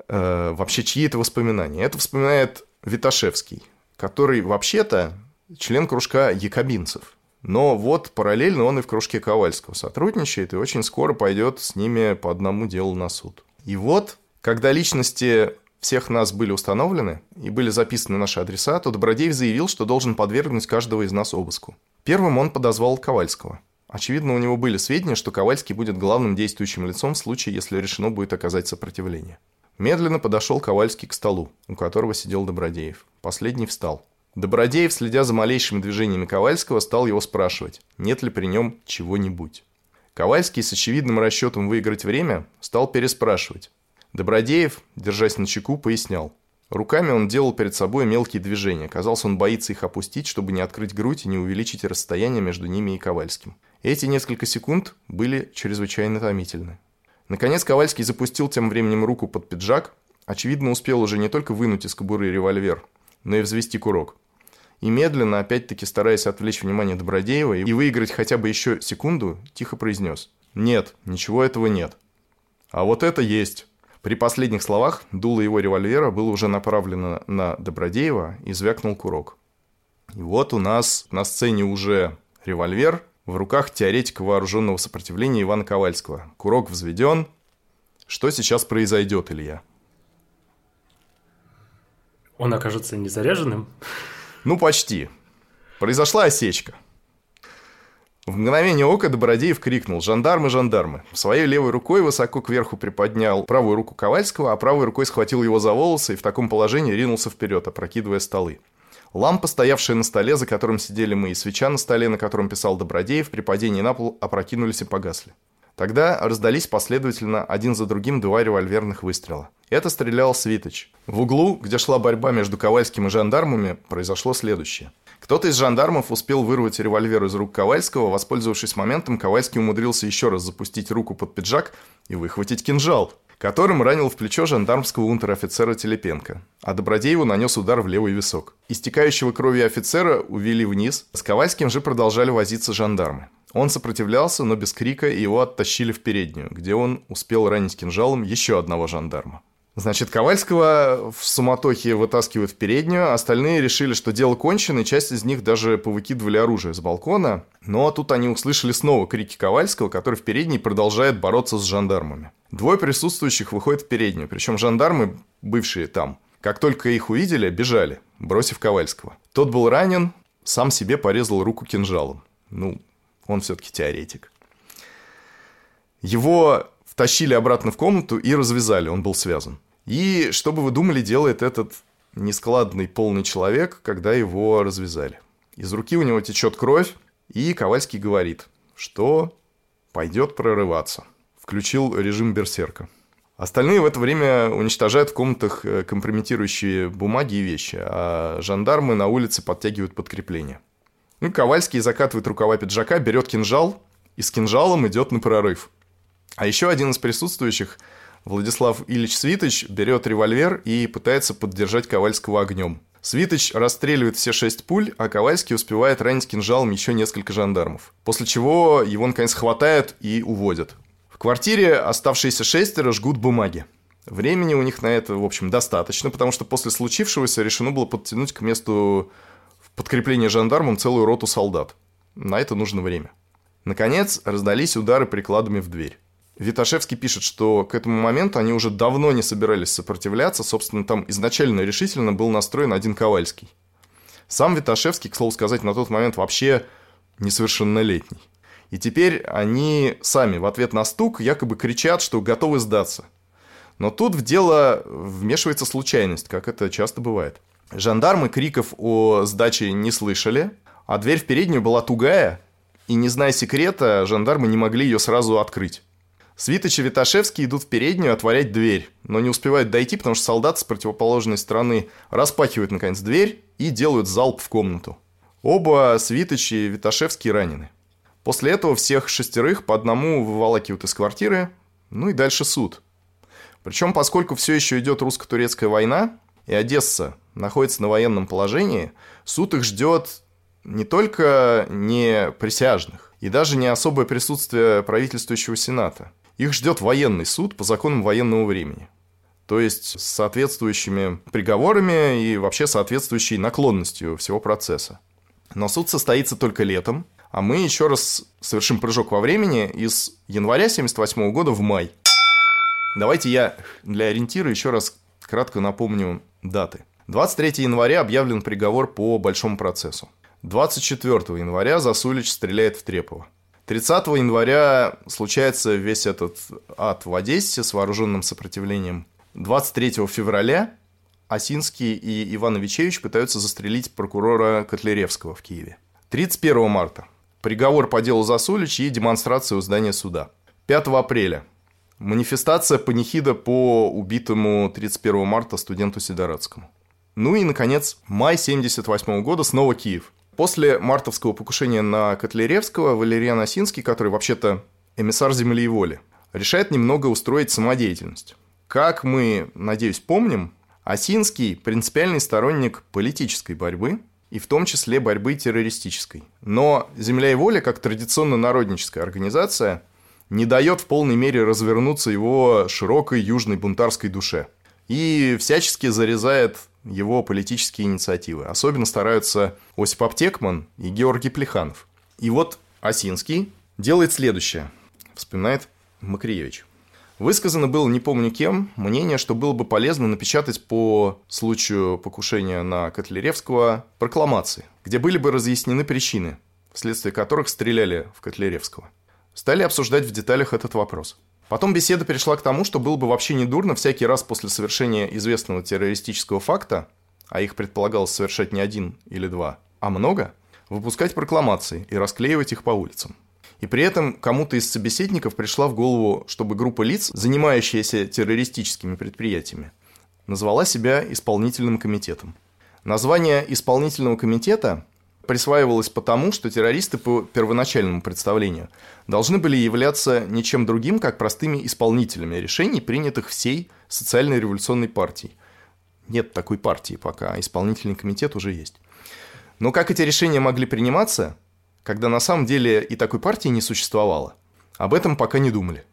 Э, вообще, чьи это воспоминания? Это вспоминает Виташевский, который вообще-то член кружка якобинцев. Но вот параллельно он и в кружке Ковальского сотрудничает и очень скоро пойдет с ними по одному делу на суд. И вот, когда личности всех нас были установлены и были записаны наши адреса, то Добродеев заявил, что должен подвергнуть каждого из нас обыску. Первым он подозвал Ковальского. Очевидно, у него были сведения, что Ковальский будет главным действующим лицом в случае, если решено будет оказать сопротивление. Медленно подошел Ковальский к столу, у которого сидел Добродеев. Последний встал. Добродеев, следя за малейшими движениями Ковальского, стал его спрашивать, нет ли при нем чего-нибудь. Ковальский с очевидным расчетом выиграть время стал переспрашивать. Добродеев, держась на чеку, пояснял. Руками он делал перед собой мелкие движения. Казалось, он боится их опустить, чтобы не открыть грудь и не увеличить расстояние между ними и Ковальским. Эти несколько секунд были чрезвычайно томительны. Наконец Ковальский запустил тем временем руку под пиджак. Очевидно, успел уже не только вынуть из кобуры револьвер, но и взвести курок и медленно, опять-таки стараясь отвлечь внимание Добродеева и выиграть хотя бы еще секунду, тихо произнес. «Нет, ничего этого нет». «А вот это есть». При последних словах дуло его револьвера было уже направлено на Добродеева и звякнул курок. И вот у нас на сцене уже револьвер в руках теоретика вооруженного сопротивления Ивана Ковальского. Курок взведен. Что сейчас произойдет, Илья? Он окажется незаряженным? Ну, почти. Произошла осечка. В мгновение ока Добродеев крикнул «Жандармы, жандармы!». Своей левой рукой высоко кверху приподнял правую руку Ковальского, а правой рукой схватил его за волосы и в таком положении ринулся вперед, опрокидывая столы. Лампа, стоявшая на столе, за которым сидели мы, и свеча на столе, на котором писал Добродеев, при падении на пол опрокинулись и погасли. Тогда раздались последовательно один за другим два револьверных выстрела. Это стрелял Свиточ. В углу, где шла борьба между Ковальским и жандармами, произошло следующее – кто-то из жандармов успел вырвать револьвер из рук Ковальского. Воспользовавшись моментом, Ковальский умудрился еще раз запустить руку под пиджак и выхватить кинжал, которым ранил в плечо жандармского унтер-офицера Телепенко. А Добродееву нанес удар в левый висок. Истекающего крови офицера увели вниз. С Ковальским же продолжали возиться жандармы. Он сопротивлялся, но без крика, и его оттащили в переднюю, где он успел ранить кинжалом еще одного жандарма. Значит, Ковальского в суматохе вытаскивают в переднюю, остальные решили, что дело кончено, и часть из них даже повыкидывали оружие с балкона. Но тут они услышали снова крики Ковальского, который в передней продолжает бороться с жандармами. Двое присутствующих выходят в переднюю, причем жандармы, бывшие там, как только их увидели, бежали, бросив Ковальского. Тот был ранен, сам себе порезал руку кинжалом. Ну, он все-таки теоретик. Его втащили обратно в комнату и развязали, он был связан. И что бы вы думали, делает этот нескладный полный человек, когда его развязали. Из руки у него течет кровь, и Ковальский говорит, что пойдет прорываться. Включил режим берсерка. Остальные в это время уничтожают в комнатах э, компрометирующие бумаги и вещи, а жандармы на улице подтягивают подкрепление. Ну, Ковальский закатывает рукава пиджака, берет кинжал и с кинжалом идет на прорыв. А еще один из присутствующих, Владислав Ильич Свитыч, берет револьвер и пытается поддержать Ковальского огнем. Свитыч расстреливает все шесть пуль, а Ковальский успевает ранить кинжалом еще несколько жандармов. После чего его наконец хватают и уводят. В квартире оставшиеся шестеро жгут бумаги. Времени у них на это, в общем, достаточно, потому что после случившегося решено было подтянуть к месту подкрепления жандармам целую роту солдат. На это нужно время. Наконец, раздались удары прикладами в дверь. Виташевский пишет, что к этому моменту они уже давно не собирались сопротивляться, собственно, там изначально решительно был настроен один Ковальский. Сам Виташевский, к слову сказать, на тот момент вообще несовершеннолетний. И теперь они сами в ответ на стук якобы кричат, что готовы сдаться. Но тут в дело вмешивается случайность, как это часто бывает. Жандармы криков о сдаче не слышали, а дверь в переднюю была тугая, и, не зная секрета, жандармы не могли ее сразу открыть. Свитыч и Виташевский идут в переднюю отворять дверь, но не успевают дойти, потому что солдаты с противоположной стороны распахивают, наконец, дверь и делают залп в комнату. Оба Свитыч и Виташевский ранены. После этого всех шестерых по одному выволакивают из квартиры, ну и дальше суд. Причем, поскольку все еще идет русско-турецкая война, и Одесса находится на военном положении, суд их ждет не только не присяжных, и даже не особое присутствие правительствующего сената – их ждет военный суд по законам военного времени. То есть с соответствующими приговорами и вообще соответствующей наклонностью всего процесса. Но суд состоится только летом, а мы еще раз совершим прыжок во времени из января 1978 года в май. Давайте я для ориентира еще раз кратко напомню даты. 23 января объявлен приговор по большому процессу. 24 января Засулич стреляет в Трепова. 30 января случается весь этот ад в Одессе с вооруженным сопротивлением. 23 февраля Осинский и Иван Ивичевич пытаются застрелить прокурора Котляревского в Киеве. 31 марта. Приговор по делу Засулич и демонстрация у здания суда. 5 апреля. Манифестация панихида по убитому 31 марта студенту Сидорадскому. Ну и, наконец, май 78 года, снова Киев. После мартовского покушения на Котляревского Валериан Осинский, который вообще-то эмиссар земли и воли, решает немного устроить самодеятельность. Как мы, надеюсь, помним, Осинский – принципиальный сторонник политической борьбы, и в том числе борьбы террористической. Но «Земля и воля», как традиционно народническая организация, не дает в полной мере развернуться его широкой южной бунтарской душе. И всячески зарезает его политические инициативы. Особенно стараются Осип Аптекман и Георгий Плеханов. И вот Осинский делает следующее. Вспоминает Макриевич. Высказано было, не помню кем, мнение, что было бы полезно напечатать по случаю покушения на Котляревского прокламации, где были бы разъяснены причины, вследствие которых стреляли в Котляревского. Стали обсуждать в деталях этот вопрос. Потом беседа перешла к тому, что было бы вообще недурно всякий раз после совершения известного террористического факта, а их предполагалось совершать не один или два, а много, выпускать прокламации и расклеивать их по улицам. И при этом кому-то из собеседников пришла в голову, чтобы группа лиц, занимающаяся террористическими предприятиями, назвала себя исполнительным комитетом. Название исполнительного комитета присваивалось потому, что террористы по первоначальному представлению должны были являться ничем другим, как простыми исполнителями решений, принятых всей социальной революционной партией. Нет такой партии пока, а исполнительный комитет уже есть. Но как эти решения могли приниматься, когда на самом деле и такой партии не существовало? Об этом пока не думали.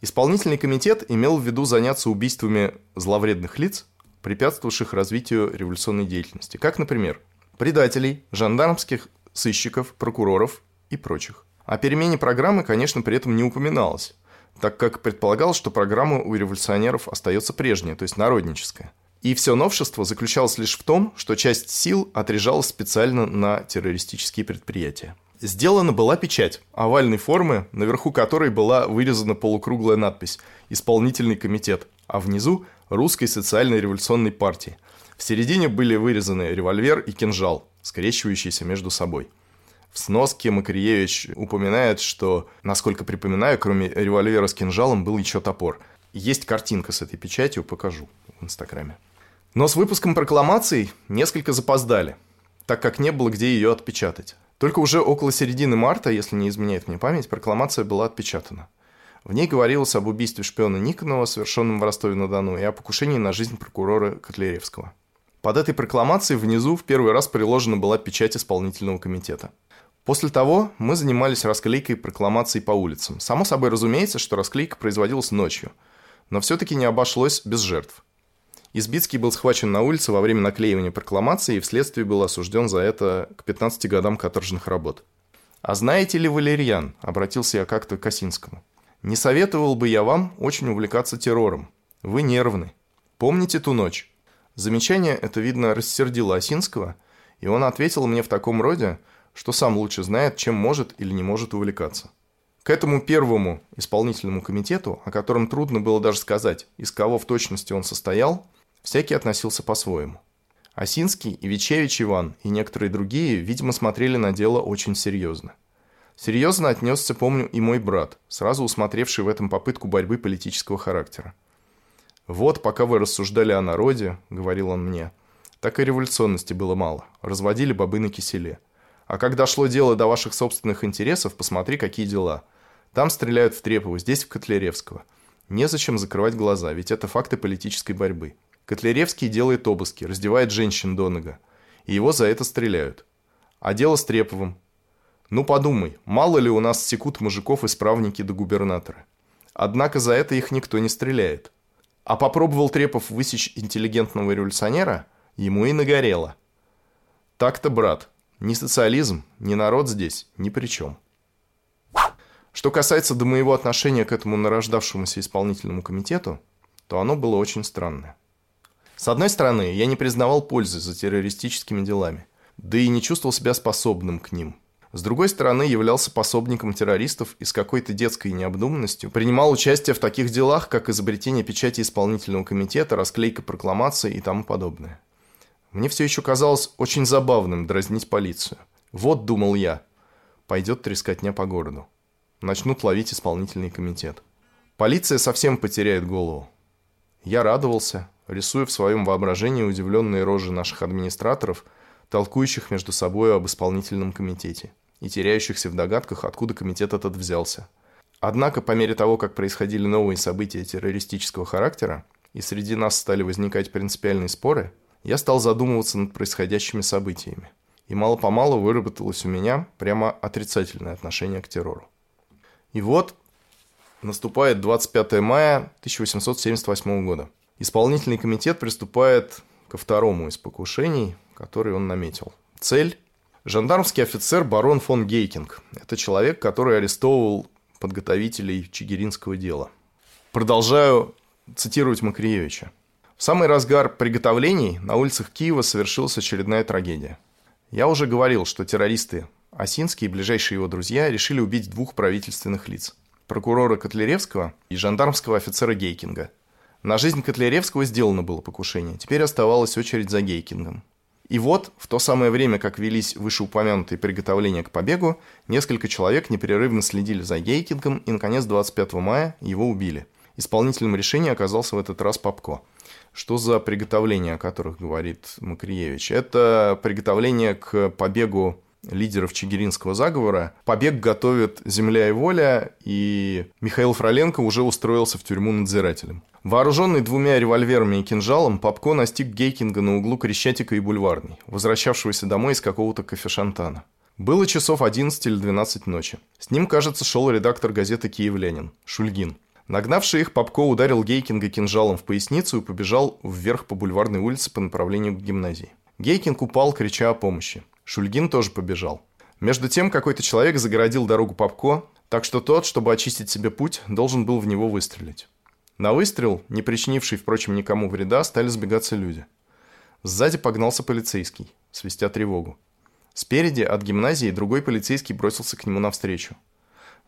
Исполнительный комитет имел в виду заняться убийствами зловредных лиц, препятствовавших развитию революционной деятельности, как, например, предателей, жандармских сыщиков, прокуроров и прочих. О перемене программы, конечно, при этом не упоминалось, так как предполагалось, что программа у революционеров остается прежняя, то есть народническая. И все новшество заключалось лишь в том, что часть сил отряжалась специально на террористические предприятия. Сделана была печать овальной формы, наверху которой была вырезана полукруглая надпись «Исполнительный комитет», а внизу «Русской социальной революционной партии», середине были вырезаны револьвер и кинжал, скрещивающиеся между собой. В сноске Макриевич упоминает, что, насколько припоминаю, кроме револьвера с кинжалом был еще топор. Есть картинка с этой печатью, покажу в Инстаграме. Но с выпуском прокламаций несколько запоздали, так как не было где ее отпечатать. Только уже около середины марта, если не изменяет мне память, прокламация была отпечатана. В ней говорилось об убийстве шпиона Никонова, совершенном в Ростове-на-Дону, и о покушении на жизнь прокурора Котляревского. Под этой прокламацией внизу в первый раз приложена была печать исполнительного комитета. После того мы занимались расклейкой прокламаций по улицам. Само собой разумеется, что расклейка производилась ночью, но все-таки не обошлось без жертв. Избицкий был схвачен на улице во время наклеивания прокламации и вследствие был осужден за это к 15 годам каторжных работ. «А знаете ли, Валерьян?» – обратился я как-то к Осинскому. «Не советовал бы я вам очень увлекаться террором. Вы нервны. Помните ту ночь? Замечание это, видно, рассердило Осинского, и он ответил мне в таком роде, что сам лучше знает, чем может или не может увлекаться. К этому первому исполнительному комитету, о котором трудно было даже сказать, из кого в точности он состоял, всякий относился по-своему. Осинский и Вичевич Иван и некоторые другие, видимо, смотрели на дело очень серьезно. Серьезно отнесся, помню, и мой брат, сразу усмотревший в этом попытку борьбы политического характера. «Вот, пока вы рассуждали о народе, — говорил он мне, — так и революционности было мало. Разводили бобы на киселе. А когда шло дело до ваших собственных интересов, посмотри, какие дела. Там стреляют в Трепову, здесь в Котляревского. Незачем закрывать глаза, ведь это факты политической борьбы. Котляревский делает обыски, раздевает женщин до нога. И его за это стреляют. А дело с Треповым. Ну подумай, мало ли у нас секут мужиков исправники до губернатора. Однако за это их никто не стреляет. А попробовал Трепов высечь интеллигентного революционера, ему и нагорело. Так-то, брат, ни социализм, ни народ здесь ни при чем. Что касается до моего отношения к этому нарождавшемуся исполнительному комитету, то оно было очень странное. С одной стороны, я не признавал пользы за террористическими делами, да и не чувствовал себя способным к ним – с другой стороны, являлся пособником террористов и с какой-то детской необдуманностью принимал участие в таких делах, как изобретение печати исполнительного комитета, расклейка прокламации и тому подобное. Мне все еще казалось очень забавным дразнить полицию. Вот, думал я, пойдет трескотня по городу. Начнут ловить исполнительный комитет. Полиция совсем потеряет голову. Я радовался, рисуя в своем воображении удивленные рожи наших администраторов, толкующих между собой об исполнительном комитете и теряющихся в догадках, откуда комитет этот взялся. Однако, по мере того, как происходили новые события террористического характера, и среди нас стали возникать принципиальные споры, я стал задумываться над происходящими событиями. И мало-помалу выработалось у меня прямо отрицательное отношение к террору. И вот наступает 25 мая 1878 года. Исполнительный комитет приступает ко второму из покушений, который он наметил. Цель Жандармский офицер барон фон Гейкинг. Это человек, который арестовывал подготовителей Чигиринского дела. Продолжаю цитировать Макриевича. В самый разгар приготовлений на улицах Киева совершилась очередная трагедия. Я уже говорил, что террористы Осинский и ближайшие его друзья решили убить двух правительственных лиц – прокурора Котляревского и жандармского офицера Гейкинга. На жизнь Котляревского сделано было покушение, теперь оставалась очередь за Гейкингом. И вот, в то самое время, как велись вышеупомянутые приготовления к побегу, несколько человек непрерывно следили за Гейкингом и, наконец, 25 мая его убили. Исполнителем решения оказался в этот раз Попко. Что за приготовления, о которых говорит Макриевич? Это приготовление к побегу лидеров Чигиринского заговора. Побег готовит «Земля и воля», и Михаил Фроленко уже устроился в тюрьму надзирателем. Вооруженный двумя револьверами и кинжалом, Попко настиг Гейкинга на углу Крещатика и Бульварной, возвращавшегося домой из какого-то кафешантана. Было часов 11 или 12 ночи. С ним, кажется, шел редактор газеты «Киевлянин» Шульгин. Нагнавший их, Попко ударил Гейкинга кинжалом в поясницу и побежал вверх по бульварной улице по направлению к гимназии. Гейкинг упал, крича о помощи. Шульгин тоже побежал. Между тем, какой-то человек загородил дорогу Попко, так что тот, чтобы очистить себе путь, должен был в него выстрелить. На выстрел, не причинивший, впрочем, никому вреда, стали сбегаться люди. Сзади погнался полицейский, свистя тревогу. Спереди, от гимназии, другой полицейский бросился к нему навстречу.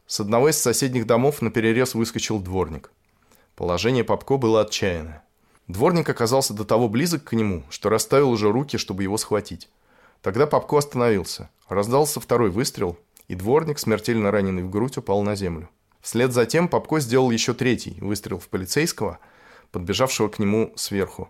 С одного из соседних домов на перерез выскочил дворник. Положение Попко было отчаянное. Дворник оказался до того близок к нему, что расставил уже руки, чтобы его схватить. Тогда Попко остановился. Раздался второй выстрел, и дворник, смертельно раненый в грудь, упал на землю. Вслед за тем Попко сделал еще третий выстрел в полицейского, подбежавшего к нему сверху,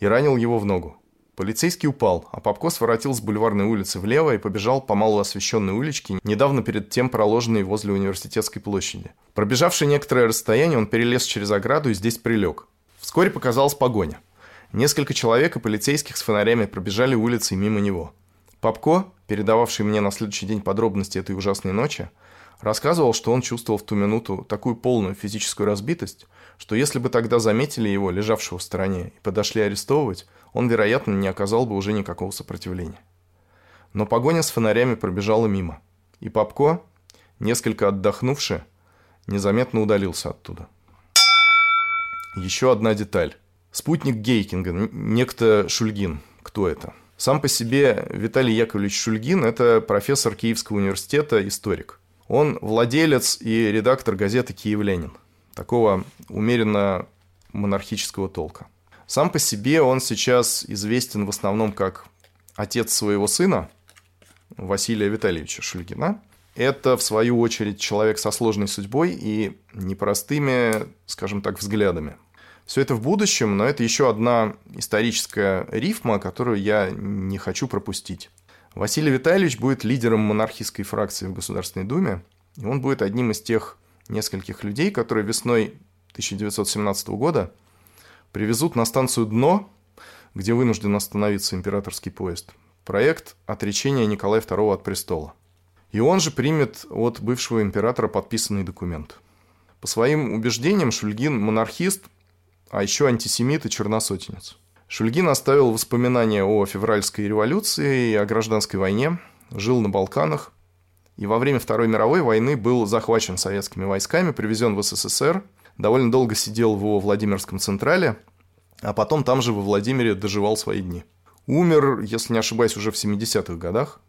и ранил его в ногу. Полицейский упал, а Попко своротил с бульварной улицы влево и побежал по малоосвещенной уличке, недавно перед тем проложенной возле университетской площади. Пробежавший некоторое расстояние, он перелез через ограду и здесь прилег. Вскоре показалась погоня. Несколько человек и полицейских с фонарями пробежали улицей мимо него. Попко, передававший мне на следующий день подробности этой ужасной ночи, рассказывал, что он чувствовал в ту минуту такую полную физическую разбитость, что если бы тогда заметили его, лежавшего в стороне, и подошли арестовывать, он, вероятно, не оказал бы уже никакого сопротивления. Но погоня с фонарями пробежала мимо, и Попко, несколько отдохнувший, незаметно удалился оттуда. Еще одна деталь. Спутник Гейкинга, некто Шульгин. Кто это? Сам по себе Виталий Яковлевич Шульгин – это профессор Киевского университета, историк. Он владелец и редактор газеты «Киевлянин», такого умеренно монархического толка. Сам по себе он сейчас известен в основном как отец своего сына, Василия Витальевича Шульгина. Это, в свою очередь, человек со сложной судьбой и непростыми, скажем так, взглядами. Все это в будущем, но это еще одна историческая рифма, которую я не хочу пропустить. Василий Витальевич будет лидером монархистской фракции в Государственной Думе, и он будет одним из тех нескольких людей, которые весной 1917 года привезут на станцию «Дно», где вынужден остановиться императорский поезд, проект отречения Николая II от престола. И он же примет от бывшего императора подписанный документ. По своим убеждениям Шульгин – монархист – а еще антисемит и черносотенец. Шульгин оставил воспоминания о февральской революции и о гражданской войне, жил на Балканах, и во время Второй мировой войны был захвачен советскими войсками, привезен в СССР, довольно долго сидел во Владимирском Централе, а потом там же во Владимире доживал свои дни. Умер, если не ошибаюсь, уже в 70-х годах.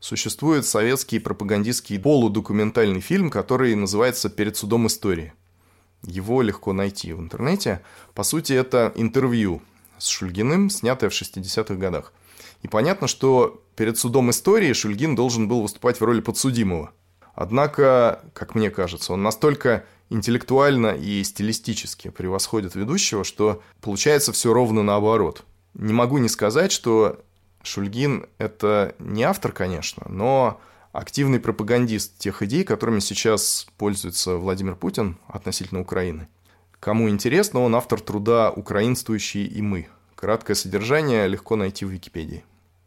Существует советский пропагандистский полудокументальный фильм, который называется «Перед судом истории». Его легко найти в интернете. По сути, это интервью с Шульгиным, снятое в 60-х годах. И понятно, что перед судом истории Шульгин должен был выступать в роли подсудимого. Однако, как мне кажется, он настолько интеллектуально и стилистически превосходит ведущего, что получается все ровно наоборот. Не могу не сказать, что Шульгин – это не автор, конечно, но активный пропагандист тех идей, которыми сейчас пользуется Владимир Путин относительно Украины. Кому интересно, он автор труда «Украинствующие и мы». Краткое содержание легко найти в Википедии.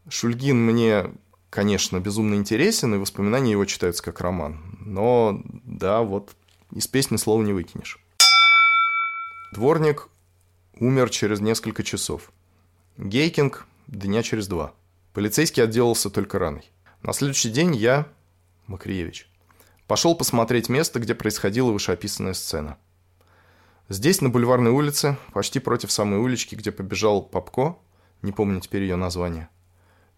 Шульгин мне, конечно, безумно интересен, и воспоминания его читаются как роман. Но, да, вот из песни слова не выкинешь. Дворник умер через несколько часов. Гейкинг – дня через два. Полицейский отделался только раной. На следующий день я, Макриевич, пошел посмотреть место, где происходила вышеописанная сцена. Здесь, на Бульварной улице, почти против самой улички, где побежал Попко, не помню теперь ее название,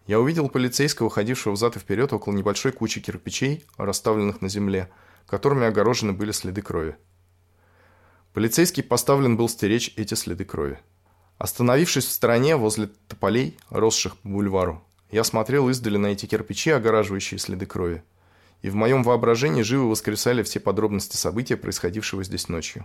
Я увидел полицейского, ходившего взад и вперед около небольшой кучи кирпичей, расставленных на земле, которыми огорожены были следы крови. Полицейский поставлен был стеречь эти следы крови. Остановившись в стороне возле тополей, росших по бульвару, я смотрел издали на эти кирпичи, огораживающие следы крови. И в моем воображении живо воскресали все подробности события, происходившего здесь ночью.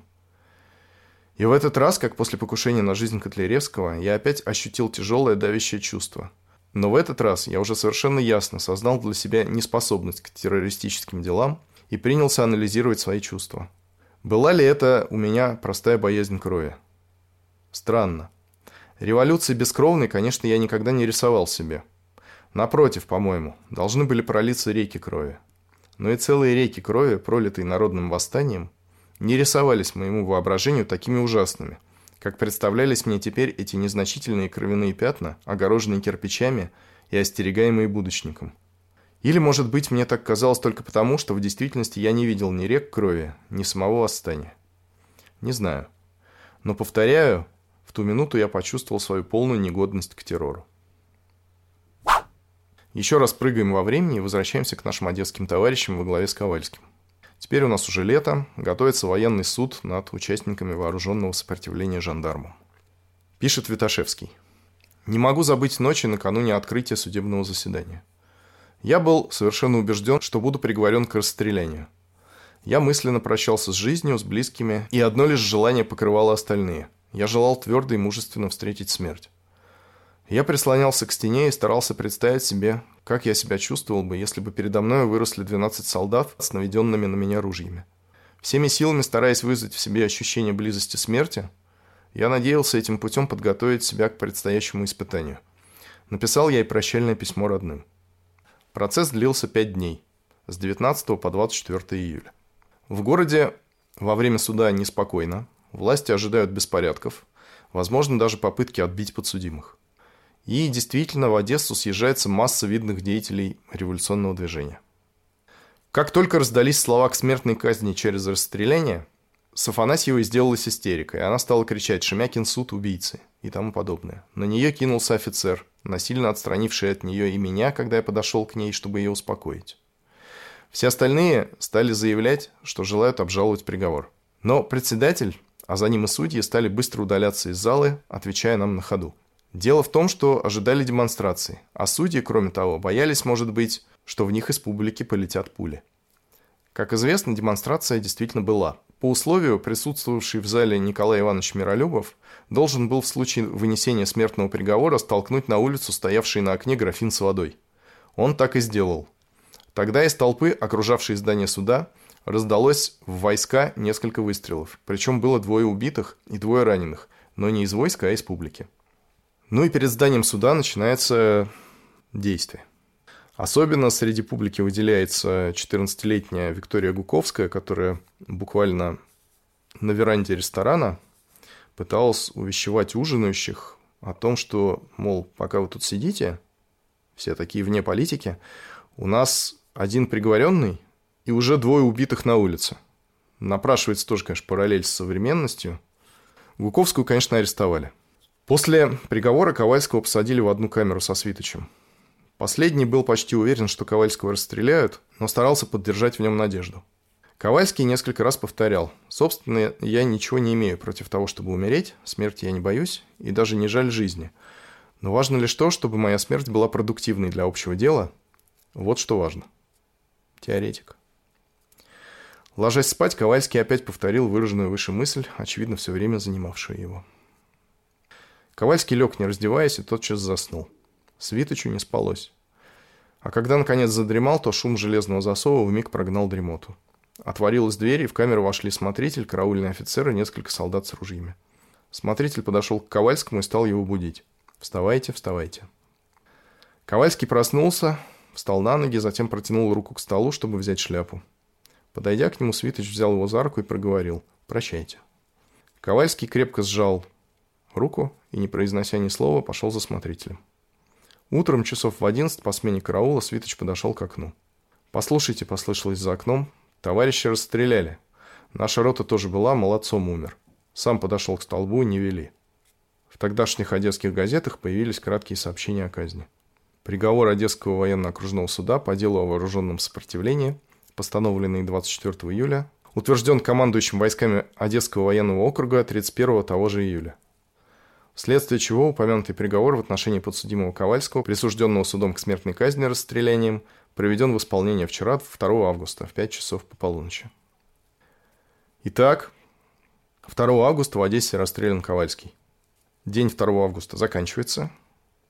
И в этот раз, как после покушения на жизнь Котляревского, я опять ощутил тяжелое давящее чувство. Но в этот раз я уже совершенно ясно сознал для себя неспособность к террористическим делам и принялся анализировать свои чувства. Была ли это у меня простая боязнь крови? Странно. Революции бескровной, конечно, я никогда не рисовал себе. Напротив, по-моему, должны были пролиться реки крови. Но и целые реки крови, пролитые народным восстанием, не рисовались моему воображению такими ужасными, как представлялись мне теперь эти незначительные кровяные пятна, огороженные кирпичами и остерегаемые будочником. Или, может быть, мне так казалось только потому, что в действительности я не видел ни рек крови, ни самого восстания. Не знаю. Но, повторяю, в ту минуту я почувствовал свою полную негодность к террору. Еще раз прыгаем во времени и возвращаемся к нашим одесским товарищам во главе с Ковальским. Теперь у нас уже лето, готовится военный суд над участниками вооруженного сопротивления жандарму. Пишет Виташевский. Не могу забыть ночи накануне открытия судебного заседания. Я был совершенно убежден, что буду приговорен к расстрелянию. Я мысленно прощался с жизнью, с близкими, и одно лишь желание покрывало остальные. Я желал твердо и мужественно встретить смерть. Я прислонялся к стене и старался представить себе, как я себя чувствовал бы, если бы передо мной выросли 12 солдат с наведенными на меня ружьями. Всеми силами стараясь вызвать в себе ощущение близости смерти, я надеялся этим путем подготовить себя к предстоящему испытанию. Написал я и прощальное письмо родным. Процесс длился 5 дней, с 19 по 24 июля. В городе во время суда неспокойно, власти ожидают беспорядков, возможно даже попытки отбить подсудимых. И действительно в Одессу съезжается масса видных деятелей революционного движения. Как только раздались слова к смертной казни через расстреляние, с Афанасьевой сделалась истерика, и она стала кричать «Шемякин суд убийцы» и тому подобное. На нее кинулся офицер, насильно отстранивший от нее и меня, когда я подошел к ней, чтобы ее успокоить. Все остальные стали заявлять, что желают обжаловать приговор. Но председатель, а за ним и судьи, стали быстро удаляться из залы, отвечая нам на ходу. Дело в том, что ожидали демонстрации, а судьи, кроме того, боялись, может быть, что в них из публики полетят пули. Как известно, демонстрация действительно была. По условию, присутствовавший в зале Николай Иванович Миролюбов должен был в случае вынесения смертного приговора столкнуть на улицу стоявший на окне графин с водой. Он так и сделал. Тогда из толпы, окружавшей здание суда, раздалось в войска несколько выстрелов. Причем было двое убитых и двое раненых, но не из войска, а из публики. Ну и перед зданием суда начинается действие. Особенно среди публики выделяется 14-летняя Виктория Гуковская, которая буквально на веранде ресторана пыталась увещевать ужинающих о том, что, мол, пока вы тут сидите, все такие вне политики, у нас один приговоренный и уже двое убитых на улице. Напрашивается тоже, конечно, параллель с современностью. Гуковскую, конечно, арестовали. После приговора Ковальского посадили в одну камеру со Свиточем. Последний был почти уверен, что Ковальского расстреляют, но старался поддержать в нем надежду. Ковальский несколько раз повторял, собственно, я ничего не имею против того, чтобы умереть, смерти я не боюсь и даже не жаль жизни. Но важно лишь то, чтобы моя смерть была продуктивной для общего дела. Вот что важно. Теоретик. Ложась спать, Ковальский опять повторил выраженную выше мысль, очевидно, все время занимавшую его. Ковальский лег, не раздеваясь, и тотчас заснул. Свиточу не спалось. А когда, наконец, задремал, то шум железного засова вмиг прогнал дремоту. Отворилась дверь, и в камеру вошли смотритель, караульный офицер и несколько солдат с ружьями. Смотритель подошел к Ковальскому и стал его будить. «Вставайте, вставайте». Ковальский проснулся, встал на ноги, затем протянул руку к столу, чтобы взять шляпу. Подойдя к нему, Свиточ взял его за руку и проговорил «Прощайте». Ковальский крепко сжал руку и, не произнося ни слова, пошел за смотрителем. Утром часов в одиннадцать по смене караула Свиточ подошел к окну. «Послушайте», — послышалось за окном, — «товарищи расстреляли. Наша рота тоже была, молодцом умер. Сам подошел к столбу, не вели». В тогдашних одесских газетах появились краткие сообщения о казни. Приговор Одесского военно-окружного суда по делу о вооруженном сопротивлении, постановленный 24 июля, утвержден командующим войсками Одесского военного округа 31 того же июля. Вследствие чего упомянутый приговор в отношении подсудимого Ковальского, присужденного судом к смертной казни расстрелянием, проведен в исполнение вчера, 2 августа, в 5 часов по полуночи. Итак, 2 августа в Одессе расстрелян Ковальский. День 2 августа заканчивается,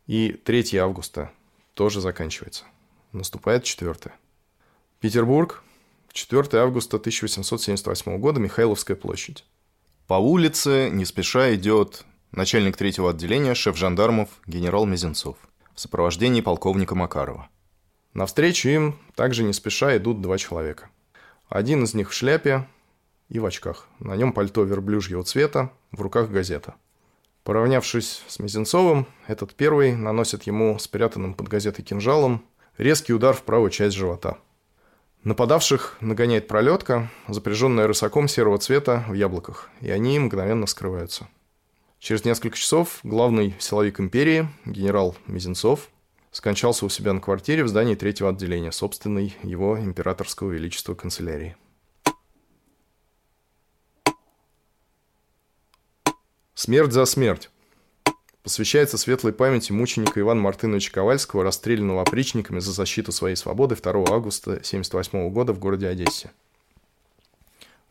и 3 августа тоже заканчивается. Наступает 4. Петербург, 4 августа 1878 года, Михайловская площадь. По улице не спеша идет начальник третьего отделения, шеф жандармов, генерал Мизинцов, в сопровождении полковника Макарова. Навстречу им также не спеша идут два человека. Один из них в шляпе и в очках. На нем пальто верблюжьего цвета, в руках газета. Поравнявшись с Мизинцовым, этот первый наносит ему спрятанным под газетой кинжалом резкий удар в правую часть живота. Нападавших нагоняет пролетка, запряженная рысаком серого цвета в яблоках, и они мгновенно скрываются. Через несколько часов главный силовик империи, генерал Мизинцов, скончался у себя на квартире в здании третьего отделения, собственной его императорского величества канцелярии. Смерть за смерть. Посвящается светлой памяти мученика Ивана Мартыновича Ковальского, расстрелянного опричниками за защиту своей свободы 2 августа 1978 года в городе Одессе.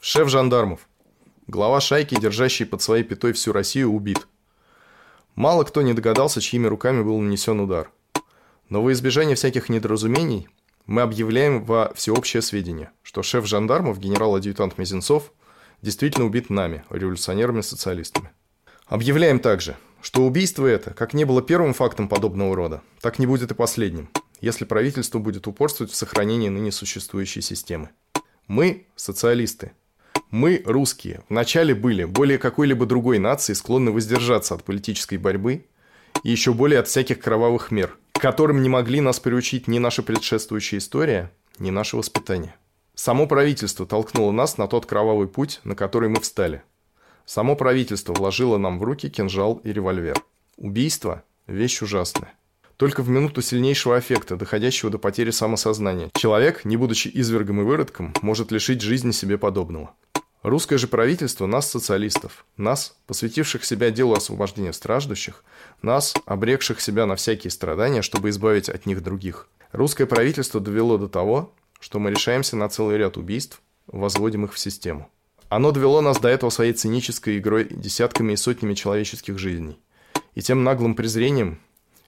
Шеф жандармов. Глава шайки, держащий под своей пятой всю Россию, убит. Мало кто не догадался, чьими руками был нанесен удар. Но во избежание всяких недоразумений мы объявляем во всеобщее сведение, что шеф жандармов, генерал-адъютант Мезенцов, действительно убит нами, революционерами-социалистами. Объявляем также, что убийство это, как не было первым фактом подобного рода, так не будет и последним, если правительство будет упорствовать в сохранении ныне существующей системы. Мы, социалисты, мы, русские, вначале были более какой-либо другой нации склонны воздержаться от политической борьбы и еще более от всяких кровавых мер, к которым не могли нас приучить ни наша предшествующая история, ни наше воспитание. Само правительство толкнуло нас на тот кровавый путь, на который мы встали – Само правительство вложило нам в руки кинжал и револьвер. Убийство – вещь ужасная. Только в минуту сильнейшего аффекта, доходящего до потери самосознания, человек, не будучи извергом и выродком, может лишить жизни себе подобного. Русское же правительство нас, социалистов, нас, посвятивших себя делу освобождения страждущих, нас, обрекших себя на всякие страдания, чтобы избавить от них других. Русское правительство довело до того, что мы решаемся на целый ряд убийств, возводим их в систему. Оно довело нас до этого своей цинической игрой десятками и сотнями человеческих жизней. И тем наглым презрением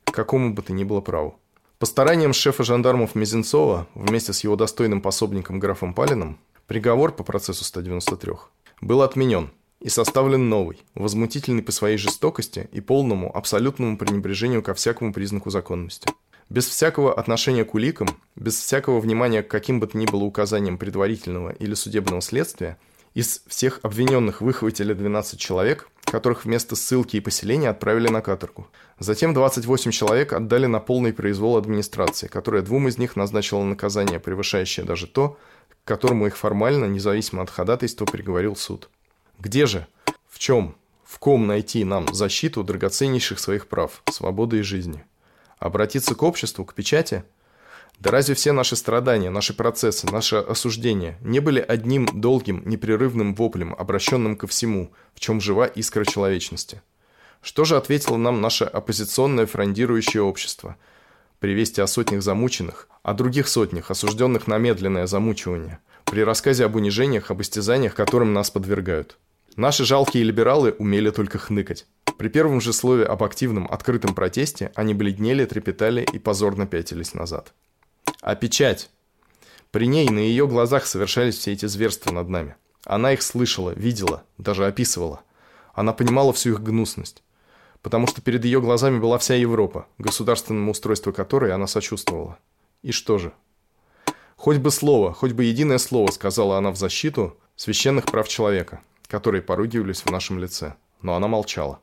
к какому бы то ни было праву. По стараниям шефа жандармов Мизинцова, вместе с его достойным пособником графом Палиным, приговор по процессу 193 был отменен и составлен новый, возмутительный по своей жестокости и полному, абсолютному пренебрежению ко всякому признаку законности. Без всякого отношения к уликам, без всякого внимания к каким бы то ни было указаниям предварительного или судебного следствия – из всех обвиненных выхватили 12 человек, которых вместо ссылки и поселения отправили на каторгу. Затем 28 человек отдали на полный произвол администрации, которая двум из них назначила наказание, превышающее даже то, к которому их формально, независимо от ходатайства, приговорил суд. Где же, в чем, в ком найти нам защиту драгоценнейших своих прав, свободы и жизни? Обратиться к обществу, к печати – да разве все наши страдания, наши процессы, наше осуждение не были одним долгим, непрерывным воплем, обращенным ко всему, в чем жива искра человечности? Что же ответило нам наше оппозиционное фрондирующее общество? При вести о сотнях замученных, о других сотнях, осужденных на медленное замучивание, при рассказе об унижениях, об истязаниях, которым нас подвергают. Наши жалкие либералы умели только хныкать. При первом же слове об активном, открытом протесте они бледнели, трепетали и позорно пятились назад. А печать? При ней на ее глазах совершались все эти зверства над нами. Она их слышала, видела, даже описывала. Она понимала всю их гнусность. Потому что перед ее глазами была вся Европа, государственному устройству которой она сочувствовала. И что же? Хоть бы слово, хоть бы единое слово сказала она в защиту священных прав человека, которые поругивались в нашем лице. Но она молчала.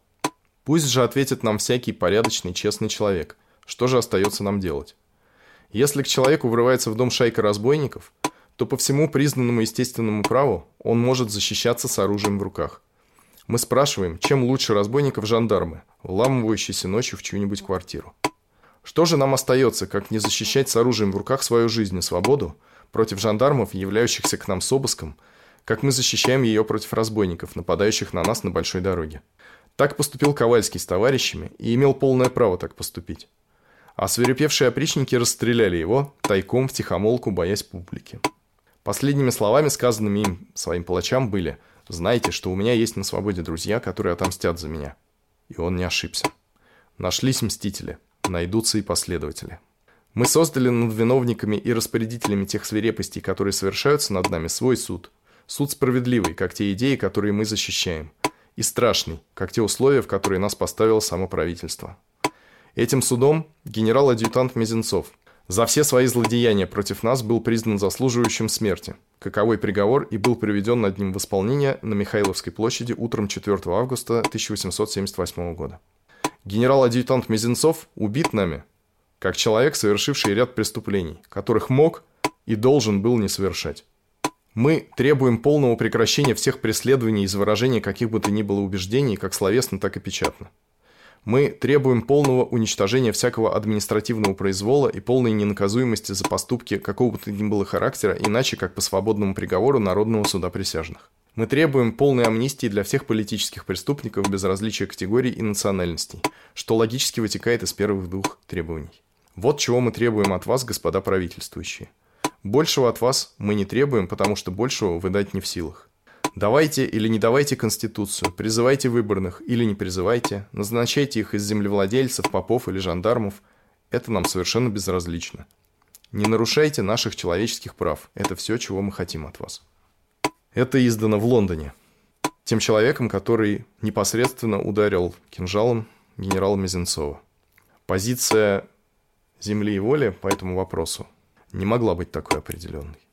Пусть же ответит нам всякий порядочный, честный человек. Что же остается нам делать? Если к человеку врывается в дом шайка разбойников, то по всему признанному естественному праву он может защищаться с оружием в руках. Мы спрашиваем, чем лучше разбойников жандармы, вламывающиеся ночью в чью-нибудь квартиру. Что же нам остается, как не защищать с оружием в руках свою жизнь и свободу против жандармов, являющихся к нам с обыском, как мы защищаем ее против разбойников, нападающих на нас на большой дороге? Так поступил Ковальский с товарищами и имел полное право так поступить. А свирепевшие опричники расстреляли его, тайком, в тихомолку, боясь публики. Последними словами, сказанными им, своим палачам, были «Знайте, что у меня есть на свободе друзья, которые отомстят за меня». И он не ошибся. Нашлись мстители – найдутся и последователи. Мы создали над виновниками и распорядителями тех свирепостей, которые совершаются над нами, свой суд. Суд справедливый, как те идеи, которые мы защищаем. И страшный, как те условия, в которые нас поставило само правительство. Этим судом генерал-адъютант Мезенцов за все свои злодеяния против нас был признан заслуживающим смерти. Каковой приговор и был приведен над ним в исполнение на Михайловской площади утром 4 августа 1878 года. Генерал-адъютант Мизинцов убит нами, как человек, совершивший ряд преступлений, которых мог и должен был не совершать. Мы требуем полного прекращения всех преследований из выражения каких бы то ни было убеждений, как словесно, так и печатно. Мы требуем полного уничтожения всякого административного произвола и полной ненаказуемости за поступки какого бы то ни было характера, иначе как по свободному приговору Народного суда присяжных. Мы требуем полной амнистии для всех политических преступников без различия категорий и национальностей, что логически вытекает из первых двух требований. Вот чего мы требуем от вас, господа правительствующие. Большего от вас мы не требуем, потому что большего вы дать не в силах. Давайте или не давайте Конституцию, призывайте выборных или не призывайте, назначайте их из землевладельцев, попов или жандармов. Это нам совершенно безразлично. Не нарушайте наших человеческих прав. Это все, чего мы хотим от вас. Это издано в Лондоне. Тем человеком, который непосредственно ударил кинжалом генерала Мизенцова. Позиция земли и воли по этому вопросу не могла быть такой определенной.